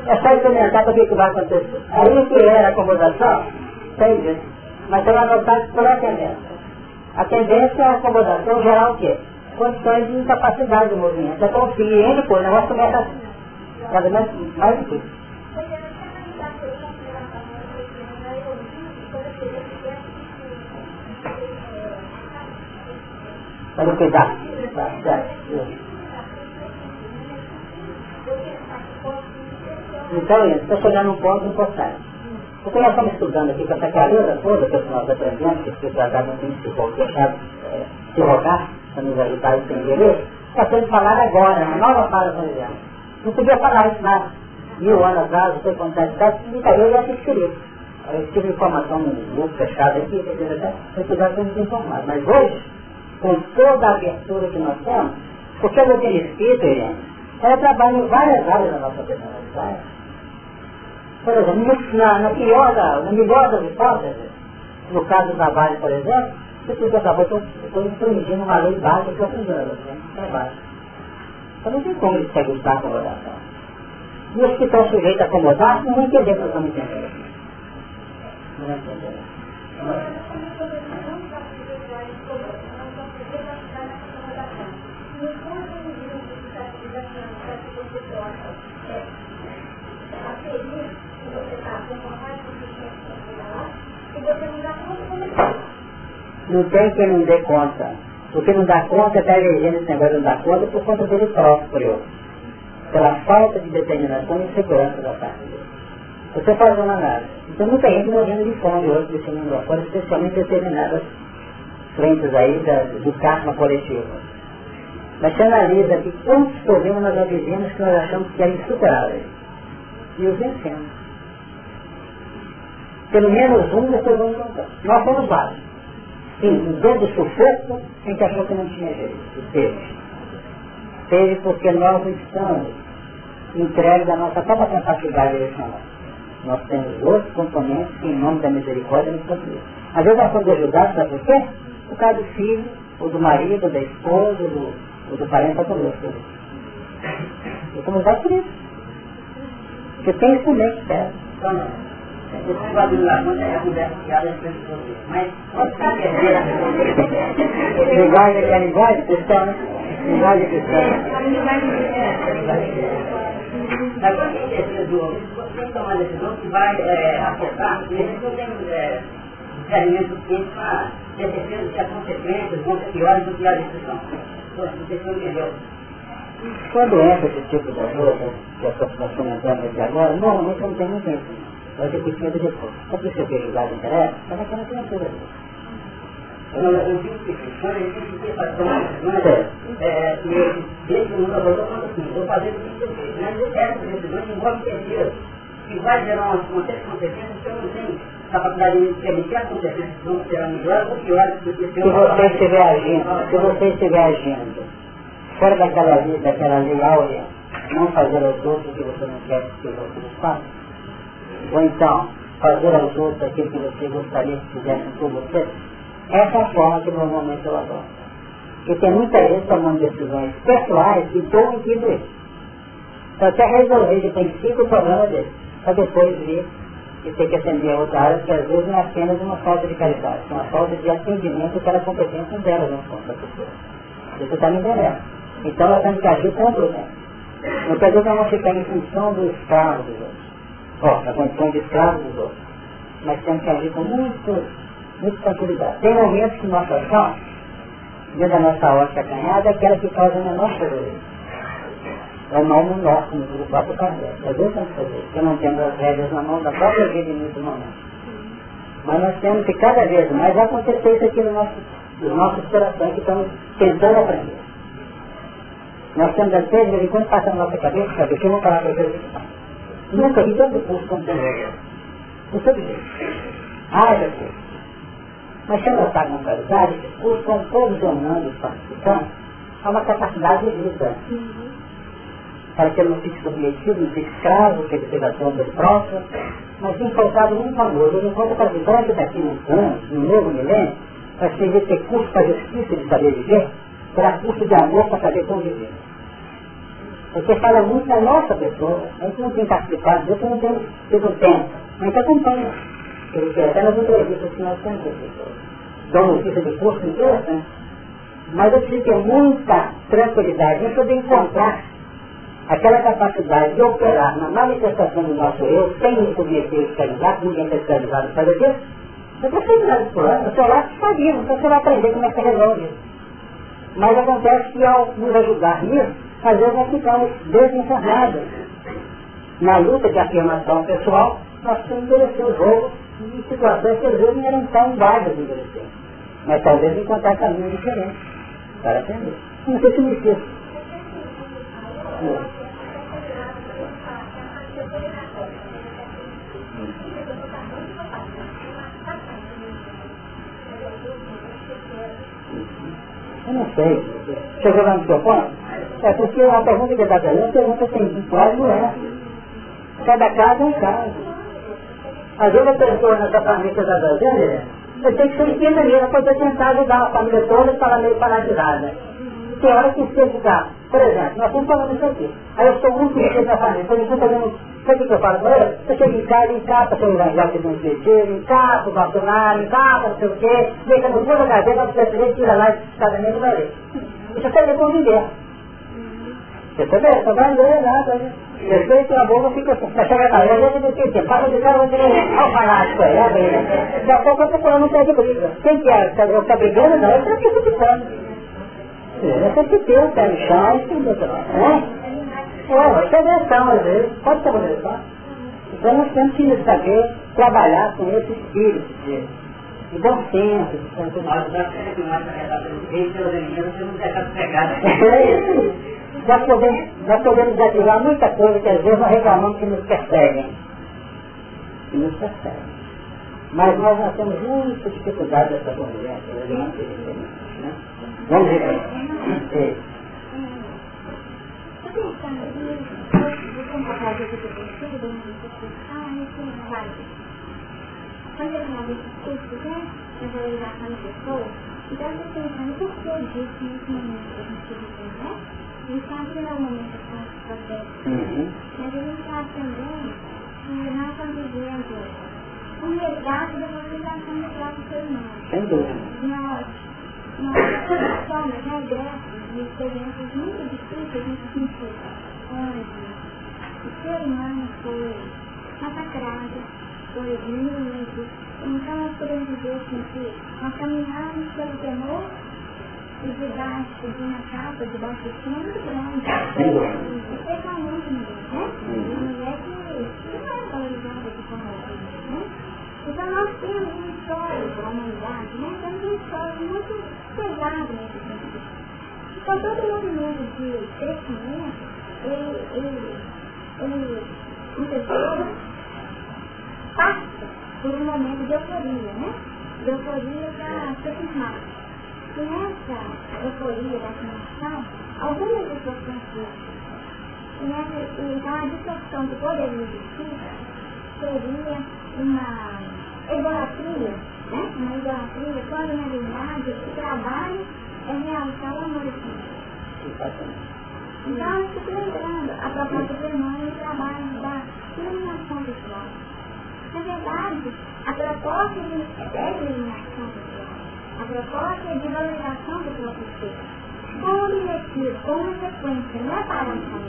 É só experimentar para o que vai acontecer. Aí que era a acomodação, Entende? Mas você vai notar por a tendência. A tendência é a acomodação geral o quê? Condições de incapacidade do movimento. É consciente, pô, o negócio começa cada vez mais difícil. Para cuidar. Tá, certo. Então, está chegando um ponto importante. Porque nós estamos estudando aqui com essa clareza toda que nós aprendemos, que as pessoas acabam têm que se deixar é, se rogar para nos ajudar a entender isso, está sendo falado agora, na nova fase da religião. Não podia falar isso nada. Mil anos atrás, você contar de casa, eu já tinha escrito. Eu tive informação no grupo fechado aqui, eu puder ser muito informado. Mas hoje, com toda a abertura que nós temos, porque eu tenho escrito, Irene, ela trabalha em várias áreas da nossa personalidade por exemplo, na, na pior da, na melhor das hipóteses, no caso da Vale, por exemplo, você podia acabar, estou infringindo uma lei básica que eu fiz né? Trabalho. Então não tem como ele se ajustar a acomodação. E os que estão sujeitos a acomodar, não vão entender o que nós estamos entendendo. Não vão. Não tem quem não dê conta. Porque não dá conta, está elegendo esse negócio não dar conta por conta dele próprio. Pela falta de determinação e segurança da parte dele. Você faz uma análise. Então muita gente morrendo de fome hoje desse mundo afora, especialmente determinadas frentes aí da, do karma coletivo. Mas você analisa aqui quantos problemas nós vivemos que nós achamos que eram insuperáveis. E os vencemos. Pelo menos um depois vamos encontrar. Nós somos vários. Dentro do sufoco, a gente achou que não tinha jeito. Teve. Teve porque nós estamos entregues à nossa própria capacidade direcional. Nós temos outros componentes que, em nome da misericórdia, nos concedem. Às vezes nós somos ajudados, sabe por quê? Por causa do filho, ou do marido, da esposa, ou do, ou do parente conosco. Eu estou mudado por isso. Porque tem que serve. Então, não. Esse quadro lá, quando é a conversa fiada, mas pode ficar Linguagem é linguagem cristã, né? Linguagem cristã. Agora, esse decisão, tem que tomar decisão que vai é, afetar, eles não têm é, discernimento suficiente para ter certeza que as consequências vão ser piores do que a decisão. Então, você não entendeu. Quando entra esse tipo de ajuda, que a nós comentamos aqui agora, normalmente não tem muito tempo. Vai ter que de depois. Só que você fez julgado interessa, mas aquela criatura. Eu digo que quando a gente tem essa tomada, é, desde o mundo abordou, quando assim, vou fazer o que eu fiz, mas essas decisões envolvem terceiros, que vai gerar uma consequência que eu não tenho capacidade de permitir a consequência que vão ser melhores ou piores do que se você estiver agindo, se você estiver agindo fora daquela lei, daquela lei áurea, não fazer aos outros o que você não quer que os outros façam, ou então fazer aos outros aquilo que você gostaria que fizessem por você, essa é a forma que normalmente eu adoro. Porque tem muita gente tomando decisões pessoais e estou mentindo isso. Só quer resolver de princípio o problema dele, para depois vir e ter que atender a outra área, que às vezes não é apenas uma falta de caridade, é uma falta de atendimento pela competência dela, não contra a pessoa. Você está me entendendo? Então ela tem que agir contra o tempo. Muitas vezes ela não fica em função dos outros. Ó, na condição de escravo dos outros. Mas temos que agir com muito, muito tranquilidade. Tem momentos que nossa ação, dentro da nossa ótica acanhada, é aquela que causa menor prejuízo. É mal no nosso, no próprio carreira. Às vezes temos que fazer, porque não temos as regras na mão da própria vida em muitos momentos. Mas nós temos que cada vez mais acontecer isso aqui no nosso, nos nossos corações que estamos tentando aprender. Nós temos vezes, de quando passa na nossa cabeça, sabe, que eu vou falar para vocês. Nunca vi tanto curso como hoje. Não sei dizer. Ah, Jesus. Mas se eu notar com qualidade, esses cursos são todos donando os participantes a uma capacidade de vida. Para que ele não fique submetido, não fique escravo, que ele seja dono do próximo, mas faltado um amor. Ele encontra participante daqui nos anos, no novo milênio, para servir ter curso para justiça de saber viver, para curso de amor para saber conviver. Porque fala muito da nossa pessoa. A gente não tem participado disso, não tem tido tempo. Mas acompanha. Porque até nas entrevistas que nós temos dão notícia de curso interessante. Mas eu preciso ter muita tranquilidade em poder encontrar aquela capacidade de operar na manifestação do nosso eu, sem me submeter a escravizar, ninguém está escravizado para isso. Eu estou escravizado por ano, eu estou lá sabia, então você vai aprender como é que resolve isso. Mas acontece que ao nos ajudar nisso, vezes nós ficamos desinformados. Na luta de afirmação pessoal, nós temos endurecer o jogo em situações que às vezes não eram tão válidas de endurecer. Mas talvez encontrar caminhos diferentes para aprender. Não sei se me esqueço. Eu não sei. Chegou lá no seu ponto? É porque a pergunta que está fazendo é uma pergunta sem quase não é. Cada caso é um caso. Às vezes a pessoa nessa família que está fazendo, você tem que ser entendida para poder tentar ajudar a família toda e estar meio paralisada. Tem hora que você ficar, por exemplo, nós estamos falando isso aqui. Aí eu sou muito feliz na família, eu estou fazendo, sabe o que eu falo para ele? Você chega em casa, encapa seu evangelho que tem um sentido, encapa o bastonário, encapa não sei o quê, deixa no fundo da cabeça, você tira lá esse casamento vai ler. Isso é conviver. Você também, só vai nada, né? Respeito a boca, fica assim. Mas chega lá, eu já não tem para de cara, vou ao fanático aí, é bem, né? Daqui a pouco eu tô falando um de briga. Quem que é? Eu tá brigando? Não, eu aqui criticando. Eu que ter o pé no chão, né? É, isso é agressão às vezes, pode ser agressão. Então nós temos que saber trabalhar com esse espírito de, de bom senso. Nós já temos que mais arredar pelo peito, pelos inimigos, temos que deixar pegar. É isso nós podemos, nós podemos ativar muita coisa que às vezes nós reclamamos que nos perseguem. Que nos perseguem. Mas nós não temos muita dificuldade dessa convivência. Né? Vamos ver. vai. Quando? A gente está tendo um momento com esse processo, mas a gente está aprendendo que nós estamos vivendo um resgate da valorização do próprio ser humano. Sem dúvida. Nós, nós somos regressos de experiências muito difíceis nesse sentido, onde o ser humano foi massacrado, foi diminuído. Então nós podemos dizer assim que nós caminhamos pelo temor e debaixo de uma capa de baixo cima muito grande. Especialmente mulher, né? Mulher que não é valorizada de forma alguma, né? Então nós temos uma história da humanidade, né? Temos uma história muito pesada nesse sentido. Então todo movimento de crescimento, ele, ele, ele vezes passa por um momento de euforia, né? De euforia para ser firmado. E nessa euforia da afirmação, algumas distorções físicas. E nessa, então a distorção que poderia existir seria uma idolatria, né? Uma idolatria, quando na verdade o trabalho é realçar o amor de Deus. Então, eu fico lembrando a proposta do irmão no trabalho da iluminação pessoal. Na verdade, a proposta é de iluminação pessoal. A proposta é de valorização do próprio ser. Com o objetivo, com uma sequência, não é parar com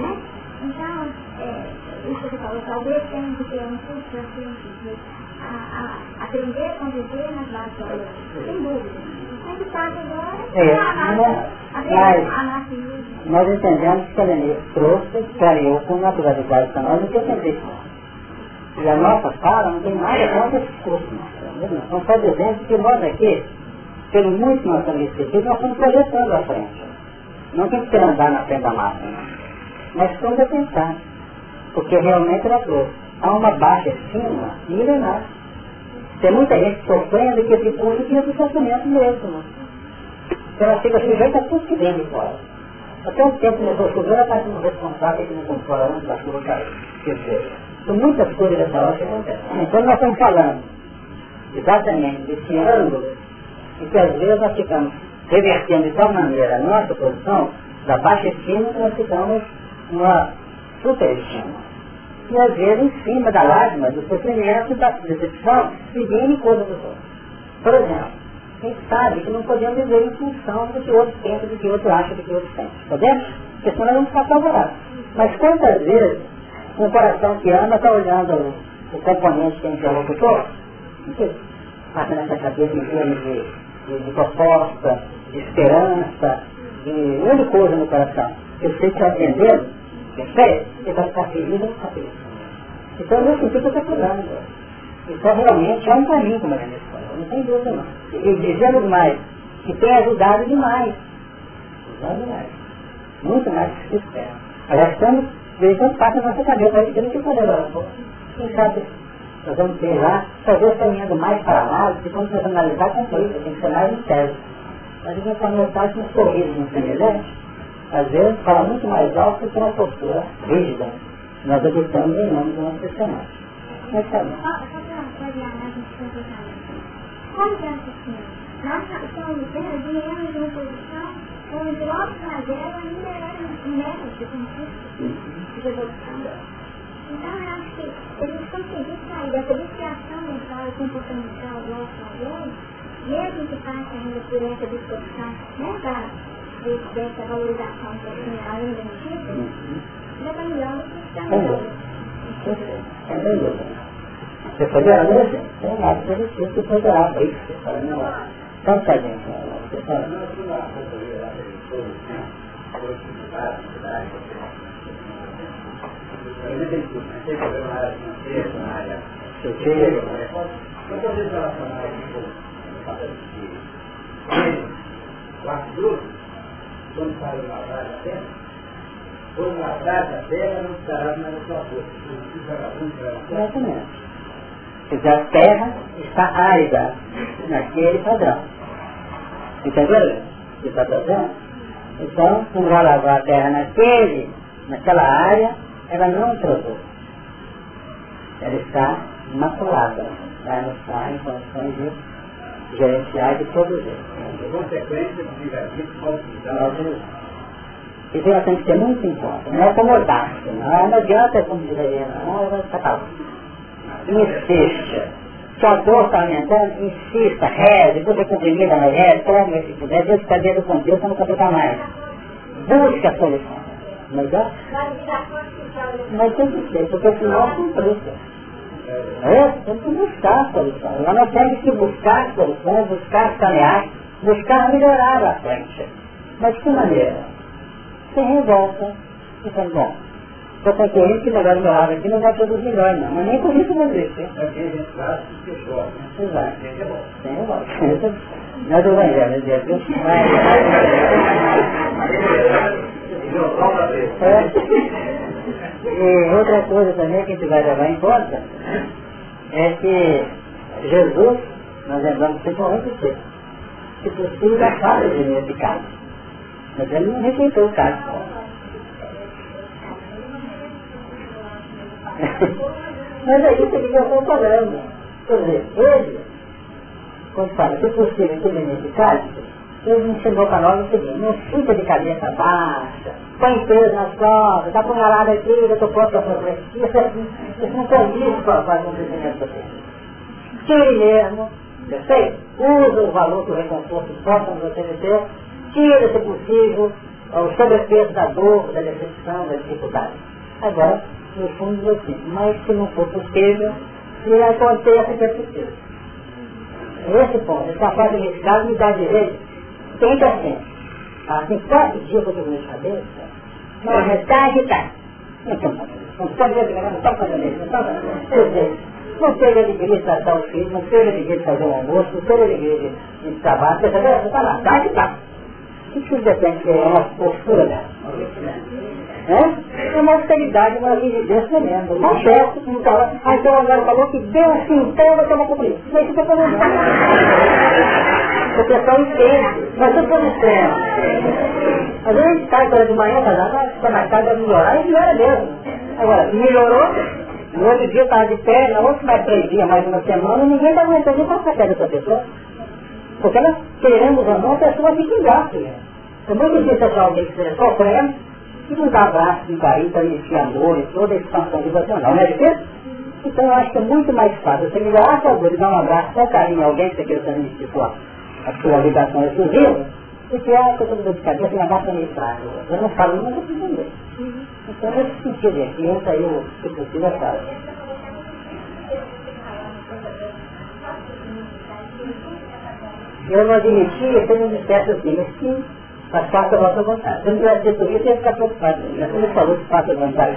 Né? Então, é, isso que falou, talvez tenha que ter um curso de a, a, aprender a conviver nas lei. Sem dúvida. É, É, a mas- a. Nós entendemos que a Lenir trouxe, clareou com naturalidade para nós o que eu tentei. E a nossa fala não tem nada contra esse curso. Nós estamos só dizendo que nós aqui, pelo muito que nós estamos esquecidos, nós estamos projetando à frente. Não tem que ser andar na frente da máquina. Nós estamos a pensar. Porque realmente ela trouxe. Há uma baixa estima milenar. Tem muita gente sofrendo que esse curso tinha do sofrimento mesmo. Então ela fica sujeita a tudo que vem de fora. Até o tempo que levou chover, ela está sendo responsável que não controla antes da chuva cair. Quer dizer, são muitas coisas dessa hora que acontecem. Então nós estamos falando exatamente desse ângulo e que às vezes nós ficamos revertendo de tal maneira a nossa posição da baixa estima que nós ficamos numa superestima. E às vezes em cima da lágrima, do sofrimento, da decepção, pedindo coisas dos outros. Por exemplo, a gente sabe que não podemos viver em função do que o outro pensa, do que o outro acha, do que o outro sente. Podemos? Porque senão nós vamos ficar apavorados. Mas quantas vezes um coração que ama está olhando o componente que é interlocutor? Passa nessa cabeça em termos de, de, de proposta, de esperança, de de coisa no coração. Eu sei que ao entender, eu sei, ele vai ficar feliz, vai ficar feliz. Então, nesse sentido, eu estou falando. Então, realmente, é um caminho como é nessa escola, não tem dúvida não. E dizemos mais, que tem ajudado demais. Ajudado demais. Muito mais do que se espera. Aliás, estamos, de quando passa na nossa cabeça, aí temos que fazer agora. Quem sabe, nós vamos ter lá, talvez caminhando mais para lá, se vamos analisar com isso, tem que ser mais sério. Mas a gente vai notar que um sorriso no semelhante, às vezes fala muito mais alto que uma postura rígida. Nós adotamos em nome do nosso personagem. Mas tá bom. Comportamento. Como que é assim? Nós estamos vivendo, viemos de uma posição onde logo na guerra ainda era um método de conquista, de evolução. Então eu acho que a gente conseguir sair dessa viciação mental e comportamental na guerra, mesmo que passe ainda por essa distorção, né, da, de- dessa valorização que é ainda antiga, já está melhor do que está melhor. É bem. Você foi a mesmo? Tem nada para você, você a para isso. Você fala, não. Então, tá gente. Você fala, eu tiro. quando faz uma frase da terra, quando uma frase da terra não estará na sua Exatamente. A terra está árida naquele padrão. Entendeu? O está fazendo? Então, quando vai lavar a terra naquele, naquela área, ela não produz. Ela está imaculada. Ela está em condições de gerenciar de produzir. Consequência pode Isso ela tem que ter muito em conta. Não é acomodar-se. Não, não adianta como dizer, não, vai ficar calmo. Insista se a dor está aumentando, insista, reze, você comprimida, mas reze, tome esse puder, Deus está dentro com Deus, você não complica mais. Busque a solução. É? Mas tem que ser, porque senão complica. É, tem que buscar a solução. Nós temos que buscar a solução, buscar sanear, buscar melhorar a frente. Mas de que maneira? Sem revolta. Então, bom, sua concorrente que melhor meu lado aqui não vai produzir melhor, não. Mas nem por isso não existe. Aqui a gente faz que chora, né? Exato. Tem revolta. Não é do Evangelho, é Deus. É. E outra coisa também que a gente vai levar em conta é que Jesus, nós lembramos principalmente o quê? Que possível da falha de nesse caso. Mas ele não rejeitou o caso. Mas é isso que eu estou falando. Quer dizer, ele, quando fala, se possível, que nesse caso, ele ensinou para nós o seguinte, não fica de cabeça baixa, põe peso nas costas, dá lado aqui, eu estou pronto para fazer isso, isso não condiz para o cumprimento do tempo. Tire mesmo, eu sei, usa o valor que o recomposto possa nos oferecer, tira, se possível, o sobrepeso da dor, da decepção, da dificuldade. Agora, no fundo assim, mas se não for possível, ele acontece que é possível. Esse ponto, essa parte desse caso me dá direito, tenta assim, quatro dias que eu estou na cabeça, mas metade está. Não estou fazendo isso, não estou fazendo isso, não estou fazendo isso, não estou fazendo isso. Não teve alegria de tratar o filho, não teve alegria de fazer um almoço, não teve alegria de, de trabalhar, você está lá, está, está. Isso depende, é uma postura dela. É? é uma austeridade, uma vigilância mesmo. Não certo, não estava. Aí então agora falou que deu assim, então vai tomar cumprir. Mas isso está falando O pessoal entende, mas eu estou dizendo. Às vezes a gente sai para de manhã, ah, está mais tarde vai melhorar, e melhora mesmo. Agora, melhorou, no outro dia estava de pé, na outra mais três dias, mais uma semana, ninguém está aguentando nem passar perto dessa pessoa. Porque nós queremos ou não, a pessoa fica em gasto. É muito difícil achar alguém que seja sofrendo, e nos dá abraço de carinho para esse amor e toda a expansão vibracional, não é difícil? Então eu acho que é muito mais fácil você ligar a favor e dar um abraço com carinho a alguém que você quer transmitir sua, a sua ligação exclusiva, do que a pessoa de cabeça na basta meio fraco. Eu não falo, não vou entender. Então nesse sentido aqui, entra aí o que possível é fácil. Eu não admitia, você não dissesse assim, mas sim, mas faça a vossa vontade. Se não tivesse dito isso, ia ficar preocupado. Já como falou que faça a vontade.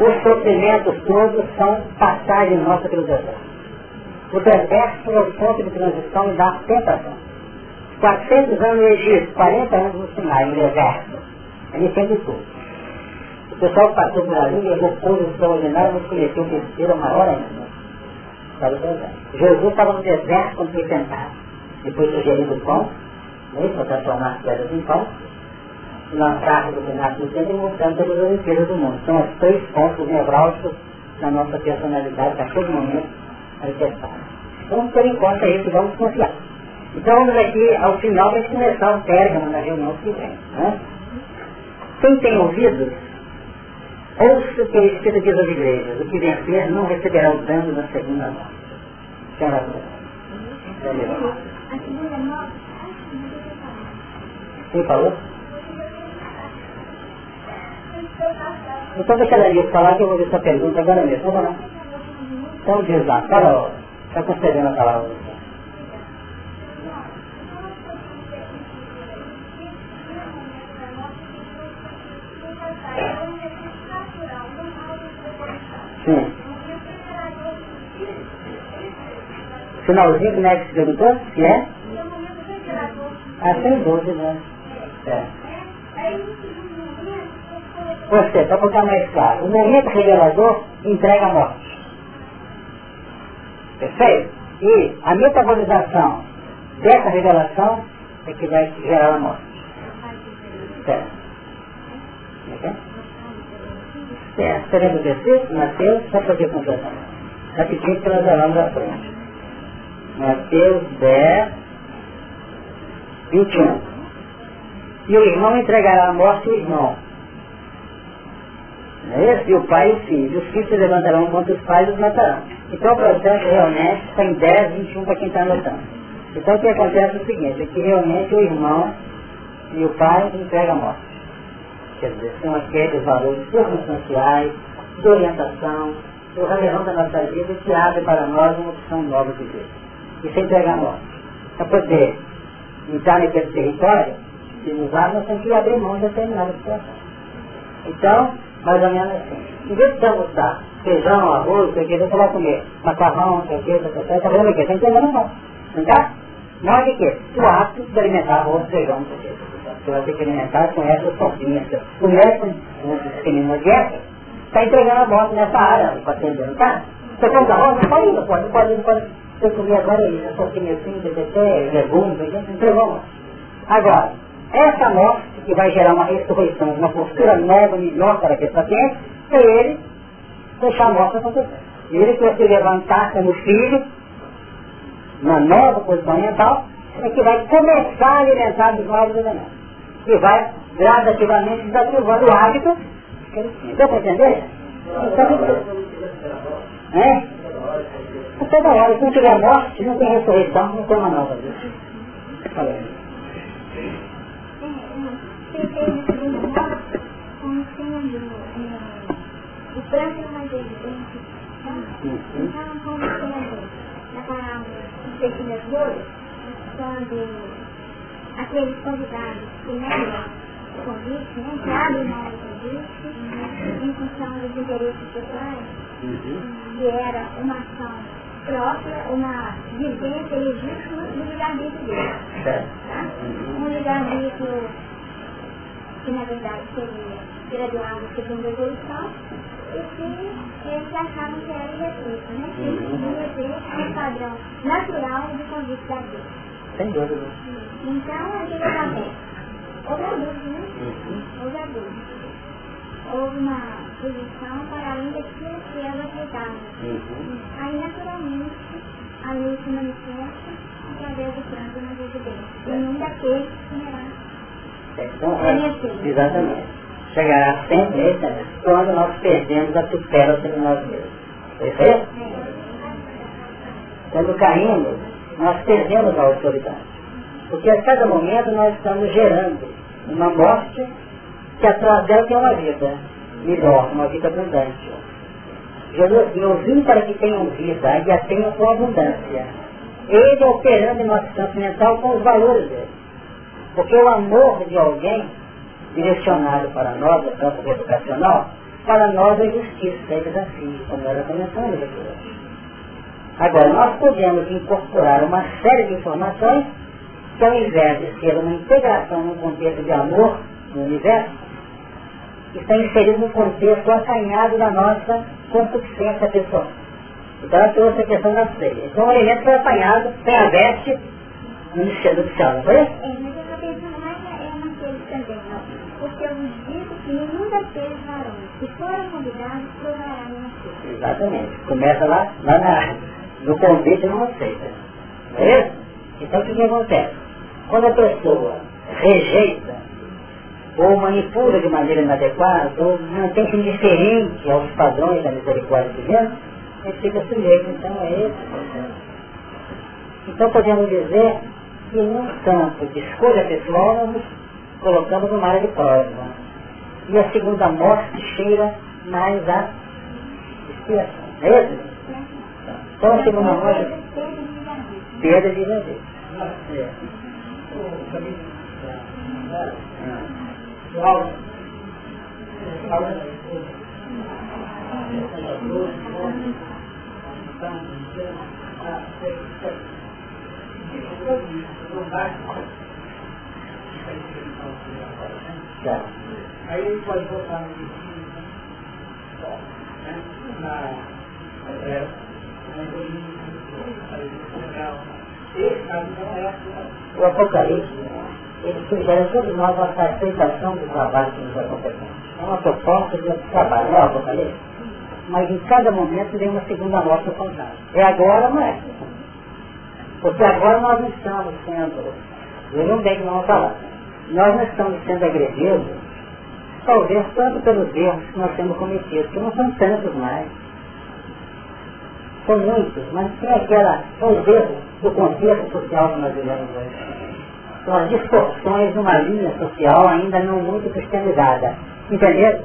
Os sofrimentos todos são passagem nossa pelo deserto. O deserto é o ponto de transição da tentação. 400 anos no Egito, 40 anos no Sinai, no deserto. Ele tem de tudo. O pessoal passou por ali, levou coisas extraordinárias, mas conheceu o terceiro maior ainda para o deserto. Jesus estava no deserto quando foi tentado. Depois sugerindo o pão, né, para transformar as pedras em pão, lançar do pedaço do tempo e mostrando todas as riquezas do mundo. São os três pontos nevrálgicos da nossa personalidade que a todo momento manifestar. Vamos ter em conta isso vamos confiar. Então vamos aqui ao final para começar o término na reunião que vem. Né? Quem tem ouvidos, Ouça o que o Espírito diz às igrejas. O que vencer não receberá o dano da segunda morte. Senhora Quem falou? Então deixa ela ali falar que eu vou ver essa pergunta agora mesmo. Vamos lá. Então diz lá, fala, está concedendo a palavra. Sim. Finalzinho que Nex perguntou, que é? Ah, sem dúvida, né? É. Você, para botar mais claro, o momento revelador entrega a morte. Perfeito? E a metabolização dessa revelação é que vai gerar a morte. Certo? Certo. Teremos o versículo, Mateus, só para ver completamente. Rapidinho nós vamos à frente. Mateus 10, 21. E o irmão entregará a morte o irmão. É esse? E o pai e o filho. Os filhos se levantarão contra os pais e os matarão. Então o processo realmente tem 10, 21 para quem está anotando. Então o que acontece é o seguinte, é que realmente o irmão e o pai entregam a morte. Quer dizer, são aqueles valores circunstanciais, de orientação, do relevão da nossa vida que abre para nós uma opção nova de vida. Isso é entregar morte. Para poder entrar naquele território, se usar, nós temos que abrir mão de determinada situação. Então, mais ou menos assim. Em vez de almoçar feijão, arroz, sei o que, você vai comer macarrão, sei o que, sei o que, tá vendo o que? Você entendendo não. Não tá? Não é de quê? O ato de alimentar arroz, feijão, sei o. Que alimentar com essas. Começa um uma dieta, está entregando a morte nessa área, para atender, não tá? Você compra não pode ir, pode, pode, pode. Você comer agora isso, a sopinha assim, legumes, entregou. Agora, essa morte que vai gerar uma ressurreição, uma postura nova, melhor para aquele paciente, é ele deixar a morte acontecer. Ele que vai se levantar como filho, na nova posição mental, é que vai começar a alimentar os novos elementos. E vai gradativamente desativando o hábito. Deu para entender? Então, é? Toda hora, se não tiver morte, não tem ressurreição, não tem uma nova vida. Falei é, o branco mais evidente. Então, como na pequenas dores, quando aqueles convidados que negam o convite, né, que abrem mão do convite, em função dos interesses pessoais, que era uma ação própria, uma vivência legítima do livre-arbítrio dele. Tá? Um livre-arbítrio que na verdade seria graduado segundo a evolução, e que eles achavam que era irrestrito, né? Que devia ter um padrão natural de convite da vida. Sem dúvida. Então, a gente acontece. Houve abuso, né? Houve abuso. Houve uma posição para além daquilo que ela aceitava. Aí, naturalmente, a lei se manifesta através do plano na vida dele. E não daquele que será então, é, exatamente. Chegará sempre né, quando nós perdemos a tutela sobre nós mesmos. Perfeito? Quando caímos, nós perdemos a autoridade. Porque a cada momento nós estamos gerando uma morte que atrás dela tem uma vida melhor, uma vida abundante. Jesus vim para que tenham vida e a tenham com abundância. Ele operando em nosso campo mental com os valores dele. Porque o amor de alguém, direcionado para nós, o campo educacional, para nós é justiça, é desafio, como era comentando aqui. Agora, nós podemos incorporar uma série de informações que ao invés de ser uma integração no contexto de amor no universo, está inserido no contexto acanhado da nossa concupiscência pessoal. Então ela trouxe a questão da ceia. Então o alimento foi apanhado, sem a veste, no do céu, não foi? porque eu vos digo que nenhum daqueles varões que foram convidados provará minha. Exatamente. Começa lá, lá na, no convite não aceita. Não é isso? Então o que, que acontece? Quando a pessoa rejeita ou manipula de maneira inadequada, ou mantém-se indiferente aos padrões da misericórdia divina, ele fica sujeito então a esse. Então podemos dizer que num campo de escolha pessoal, nós colocamos numa área de prova. E a segunda morte cheira mais a expiação. É isso? Então a segunda morte, perda de. É. Tá. Aí ele pode voltar no destino, né? na é, O Apocalipse, ele sugere a nós uma aceitação do trabalho que nos acontece. É uma proposta de trabalho, não é o Apocalipse? Mas em cada momento vem uma segunda morte contada. É agora, não é? Porque agora nós estamos sendo, que não vamos falar, nós não estamos sendo agredidos, talvez tanto pelos erros que nós temos cometido, que não são tantos mais. São muitos, mas tem aquela, são os erros do contexto social que nós vivemos hoje. São as distorções de uma linha social ainda não muito cristianizada. Entendeu?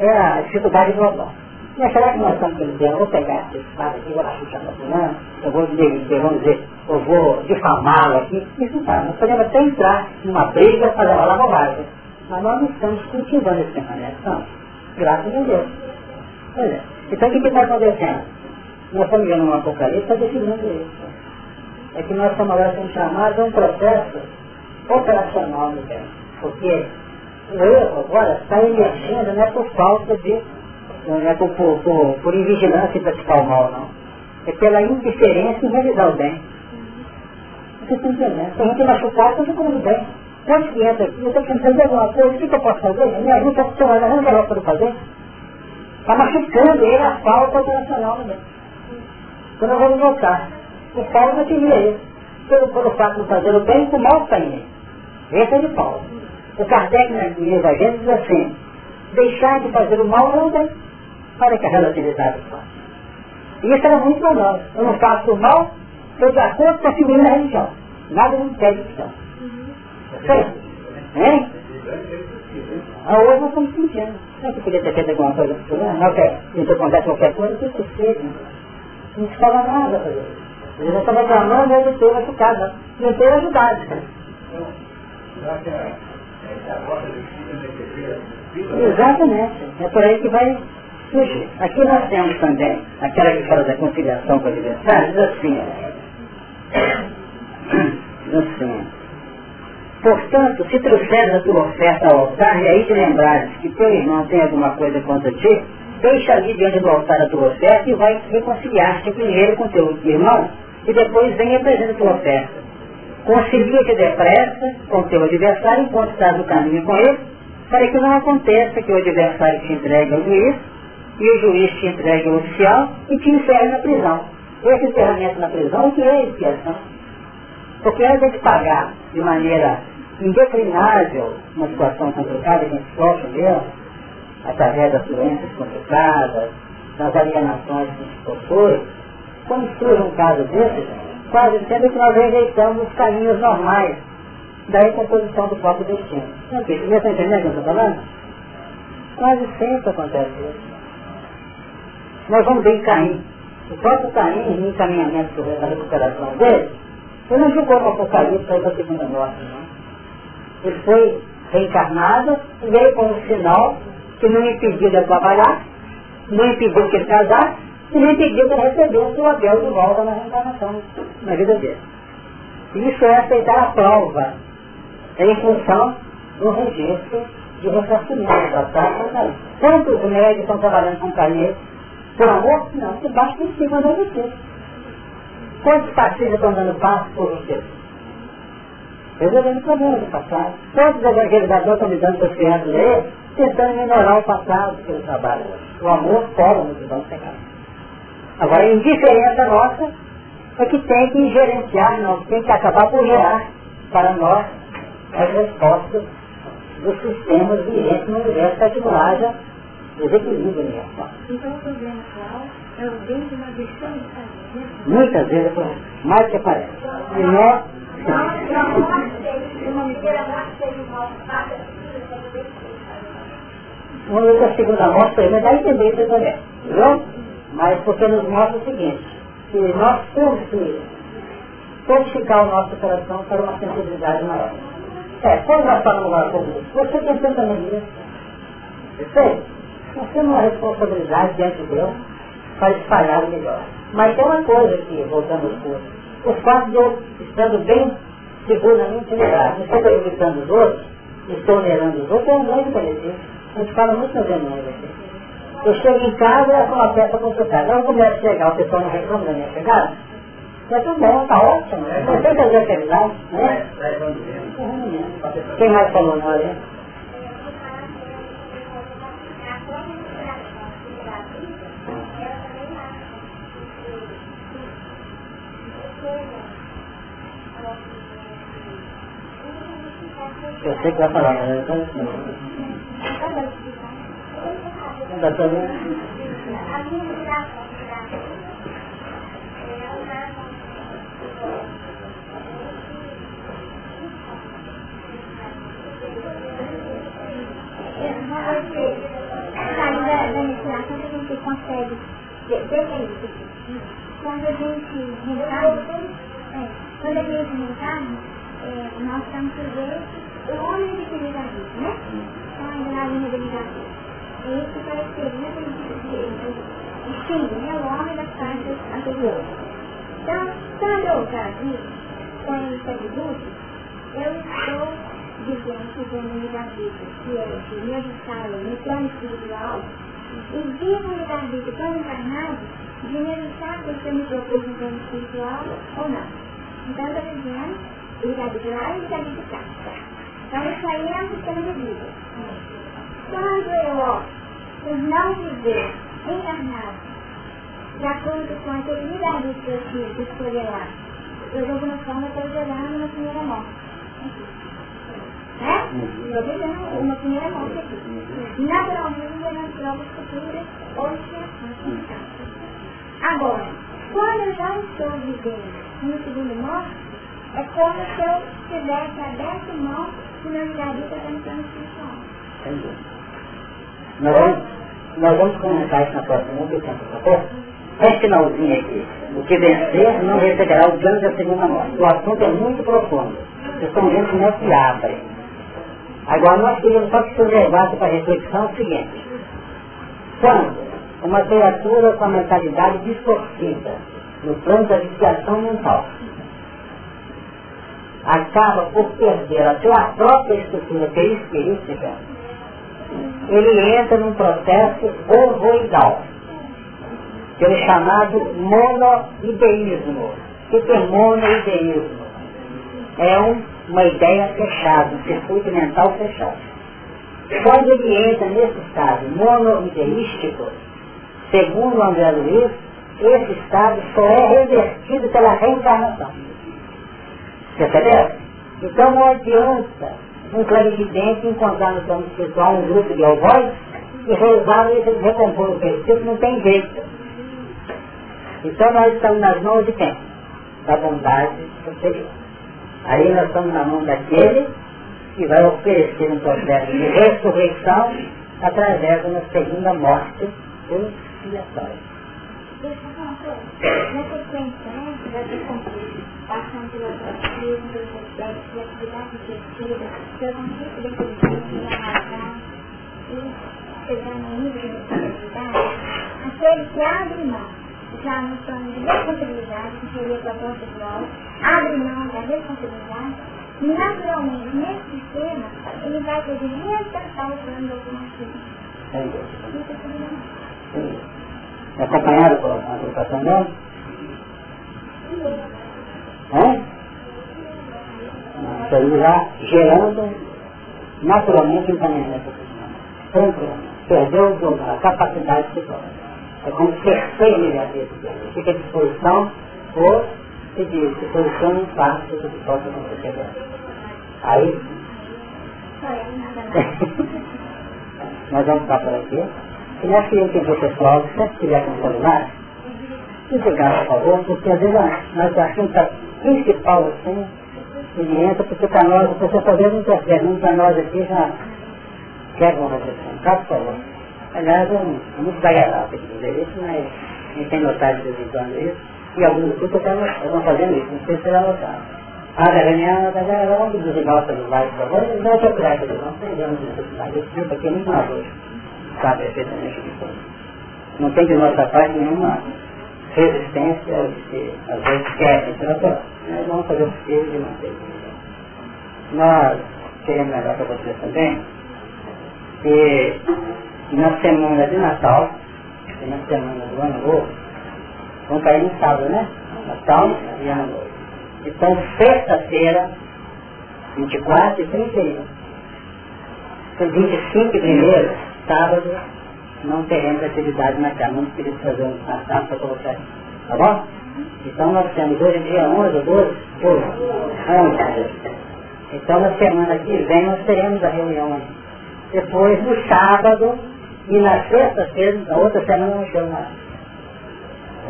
É a dificuldade global. Mas será que nós estamos querendo eu vou pegar esse espaço aqui, vou para fulano, eu vou dizer, vamos dizer, eu vou difamá-lo aqui? Isso não tá. Nós podemos até entrar numa briga para levar lá bobagem. Mas nós não estamos cultivando esse pensamento, não. Graças a Deus. Pois é. Então o que está acontecendo? Nós estamos vendo um apocalipse está definindo isso. É que nós estamos agora sendo chamados a um processo operacional no tempo. Porque o erro agora está emergindo não é por falta de não é por, por, por, por invigilância e praticar o mal, não. É pela indiferença em realizar o bem. Você está entendendo? Se a gente machucar, está tudo bem. Quantos que entra aqui, eu estou tentando fazer alguma coisa, o que, que eu posso fazer? Me ajuda a funcionar, não é para fazer. Está machucando ele a falta operacional no bem. Então nós vamos voltar. O Paulo não queria isso. Pelo, pelo fato de fazer o bem, o mal ele. Esse é de Paulo. O Kardec, no Evangelho, diz assim, deixar de fazer o mal não bem. Olha que a relatividade faz. E isso era muito para nós. Eu não faço o mal, estou de acordo com a figura da religião. Nada me impede de estar. Certo? Hein? A hoje nós estamos sentindo. Não que podia ter feito alguma coisa não se eu contar qualquer coisa, que isso seja. Não se fala nada para ele. Ele não estava reclamando, ele teve machucado. Não teve ajudado. Exatamente. É por aí que vai surgir. Aqui nós temos também aquela que fala da conciliação com o adversário, diz assim, assim, portanto, se trouxeres a tua oferta ao altar e aí te lembrares que teu irmão tem alguma coisa contra ti, deixa ali diante do altar a tua oferta e vai reconciliar-te primeiro com teu irmão e depois vem e apresenta a tua oferta. Concilia-te depressa com teu adversário enquanto estás no caminho com ele, para que não aconteça que o adversário te entregue ao juiz e o juiz te entregue ao oficial e te encerre na prisão. Esse encerramento na prisão, que é expiação? Porque antes de pagar de maneira indeclinável uma situação complicada que a gente sofre mesmo, através das doenças complicadas, das alienações que se possui, quando surge um caso desse, quase sempre que nós rejeitamos os caminhos normais da recomposição do próprio destino. Ok, você está entendendo o que eu estou falando? Quase sempre acontece isso. Nós vamos ver Caim. O próprio Caim, no encaminhamento da recuperação dele, ele não jogou no Apocalipse para a segunda morte, não. Ele foi reencarnado e veio como sinal que não impediu de trabalhar, não impediu que ele casasse, e não impediu que ele recebesse o Abel de volta na reencarnação, na vida dele. Isso é aceitar a prova, é em função do registro de ressarcimento da taxa Quantos médicos estão trabalhando com carinho? Por amor? Não, que basta que sim mandou você. Quantos partidos estão dando passo por você? Resolvendo problemas do passado. Quantos evangelizadores estão me dando seus crianças ler, tentando melhorar o passado que eles trabalham O amor fora muito bom pegar. Agora, a indiferença nossa é que tem que gerenciar, nós tem que acabar por gerar para nós as respostas dos sistemas vigentes no universo para que não haja desequilíbrio universal. Então o problema atual é o bem de uma versão de Muitas vezes, mais que parece. E nós... Uma outra segunda mostra, mas dá a entender isso também. Viu? Mas porque nos mostra o seguinte, que nós temos que fortificar o nosso coração para uma sensibilidade maior. É, quando nós falamos agora sobre isso, você tem tanta alegria. Perfeito? Nós temos uma responsabilidade diante de Deus para espalhar o melhor. Mas tem uma coisa que, voltando ao curso, o fato de eu estando bem seguro na minha intimidade, não estou prejudicando os outros, estou onerando os outros, é um grande benefício. A gente fala muito sobre nós aqui. Eu chego em casa com uma peça consultada. Não começo a chegar, o pessoal não reclama da minha chegada. Mas tudo bom, tá ótimo. Você fazer felicidade, né? Quem mais falou na hora? Eu sei que vai falar, mas eu não sei. Que gente consegue ver isso. Quando a gente reencarna, é, quando a gente reencarna, é, nós estamos sujeitos o homem feliz da vida, né? Então. É o né? O. Então, quando eu casei com esse atributo, eu estou vivendo do vida, que é de me ajustar no plano espiritual, e vivo dar vida tão encarnado, de me ajustar se eu me propus no plano espiritual ou não. Então, eu estou dizendo, de lá e de cá. Então isso aí é um de vida. Quando eu por não viver encarnado, de acordo com aquele livre-arbítrio que eu tive de escolher lá, eu de alguma forma estou gerando uma primeira morte. Né? Estou gerando uma primeira morte aqui. Naturalmente, gerando provas futuras ou expiações. Agora, quando eu já estou vivendo uma segunda morte, é como se eu tivesse aberto mão do. Entendi. Nós vamos, nós vamos comentar isso na próxima, tem tempo, tá bom? Esse finalzinho aqui, o que vencer não receberá o dano da segunda morte. O assunto é muito profundo. Vocês estão vendo como é que abre. Agora nós queríamos só que você levasse para a reflexão o seguinte. Quando uma criatura com a mentalidade distorcida no plano da viciação mental acaba por perder a sua própria estrutura perispirística, ele entra num processo ovoidal, que é chamado monoideísmo. O que é monoideísmo? É um, uma ideia fechada, um circuito mental fechado. Quando ele entra nesse estado monoideístico, segundo André Luiz, esse estado só é revertido pela reencarnação. Percebeu? Então não adianta um clarividente encontrar no plano espiritual um grupo de alvóis e rezar e recompor o perispírito, não tem jeito. Então nós estamos nas mãos de quem? Da bondade superior. Aí nós estamos na mão daquele que vai oferecer um processo de ressurreição através de uma segunda morte expiatória. Deixa eu falar uma coisa. Sequência, né, passando pela batismo, pelos aspectos, pela atividade conceito de inteligência, da razão, e chegando no nível de responsabilidade, aquele que abre mão, já no plano de responsabilidade, que seria a proposta de nós, abre mão da responsabilidade, naturalmente, nesse sistema, ele vai poder resgatar o plano. Isso é tudo acompanhado com a agrupação dela? Isso aí já gerando naturalmente um encaminhamento tranquilamente. Perdeu a capacidade de se É como terceiro imediatismo. Fica à disposição por pedir, se posiciona um passo do que possa acontecer. Aí, nós vamos ficar por aqui. E nós queríamos pedir ao pessoal, se sempre tiver com o celular, desligar, por favor, porque às vezes nós achamos que principal assim, ele entra, porque para nós, a pessoa talvez não percebe, não para nós aqui já quer uma reflexão. Tá, por favor. Aliás, é muito desagradável dizer isso, mas a gente tem notado de vez em isso, e alguns grupos estão fazendo isso, não sei se será notado. Ah, da reunião, vamos desligar o celular, por favor, não é procurar a televisão, não tem necessidade, esse tempo aqui é muito maduro sabe perfeitamente o que. Não tem de nossa parte nenhuma resistência às vezes quer literatura. Nós vamos fazer o possível de manter. Nós queremos lembrar para vocês também que na semana de Natal, e na semana do Ano Novo, vão cair no sábado, né? Natal e Ano Novo. Então, sexta-feira, 24 e 31. Então, 25 e primeiro, sábado, não teremos atividade na casa. Vamos querer fazer um passado para colocar aqui. Tá bom? Então, nós temos hoje dia 11 ou 12? 12. 11. Então, na semana que vem, nós teremos a reunião aí. Depois, no sábado, e na sexta-feira, na outra semana, não chamo mais.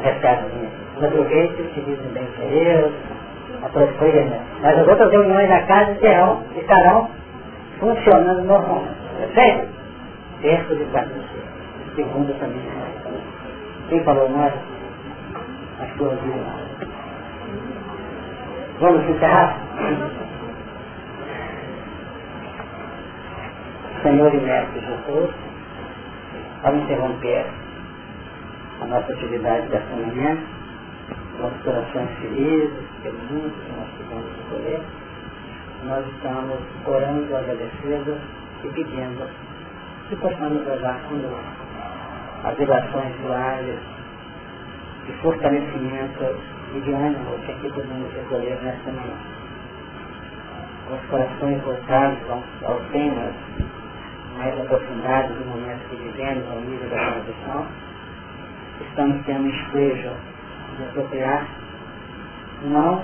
Recebe. Aproveite, utilize bem o Deus, aproveite, né? Mas as outras reuniões da casa serão, estarão funcionando normalmente. Perfeito? Terço de quarta Segunda também. Quem falou mais? As suas vidas. Vamos encerrar? Senhor e Mestre Jesus, ao interromper a nossa atividade desta manhã, nossos corações felizes, perguntas que nós podemos escolher, nós estamos orando, agradecendo e pedindo que possamos levar conosco as orações diárias de fortalecimento e de ânimo que aqui podemos recolher nesta manhã. Com os corações voltados aos temas mais aprofundados do momento que vivemos ao nível da transição, estamos tendo um espejo de apropriar não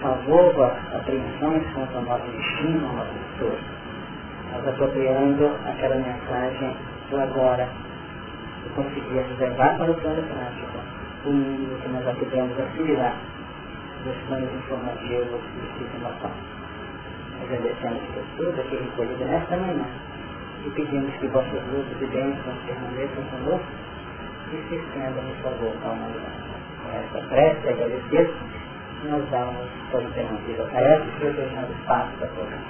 salvou apreensões quanto ao nosso destino, ao nosso futuro, mas apropriando aquela mensagem do agora, e conseguirmos levar para o plano prático. O mínimo que nós podemos assimilar dos planos informativos do sistema Agradecemos por tudo aqui recolhido nesta manhã. E pedimos que vossas luzes e bênçãos permaneçam conosco e se estendam em favor da humanidade. Com esta prece, agradecer, nós damos por interrompida a tarefa e desejando espaço para todos.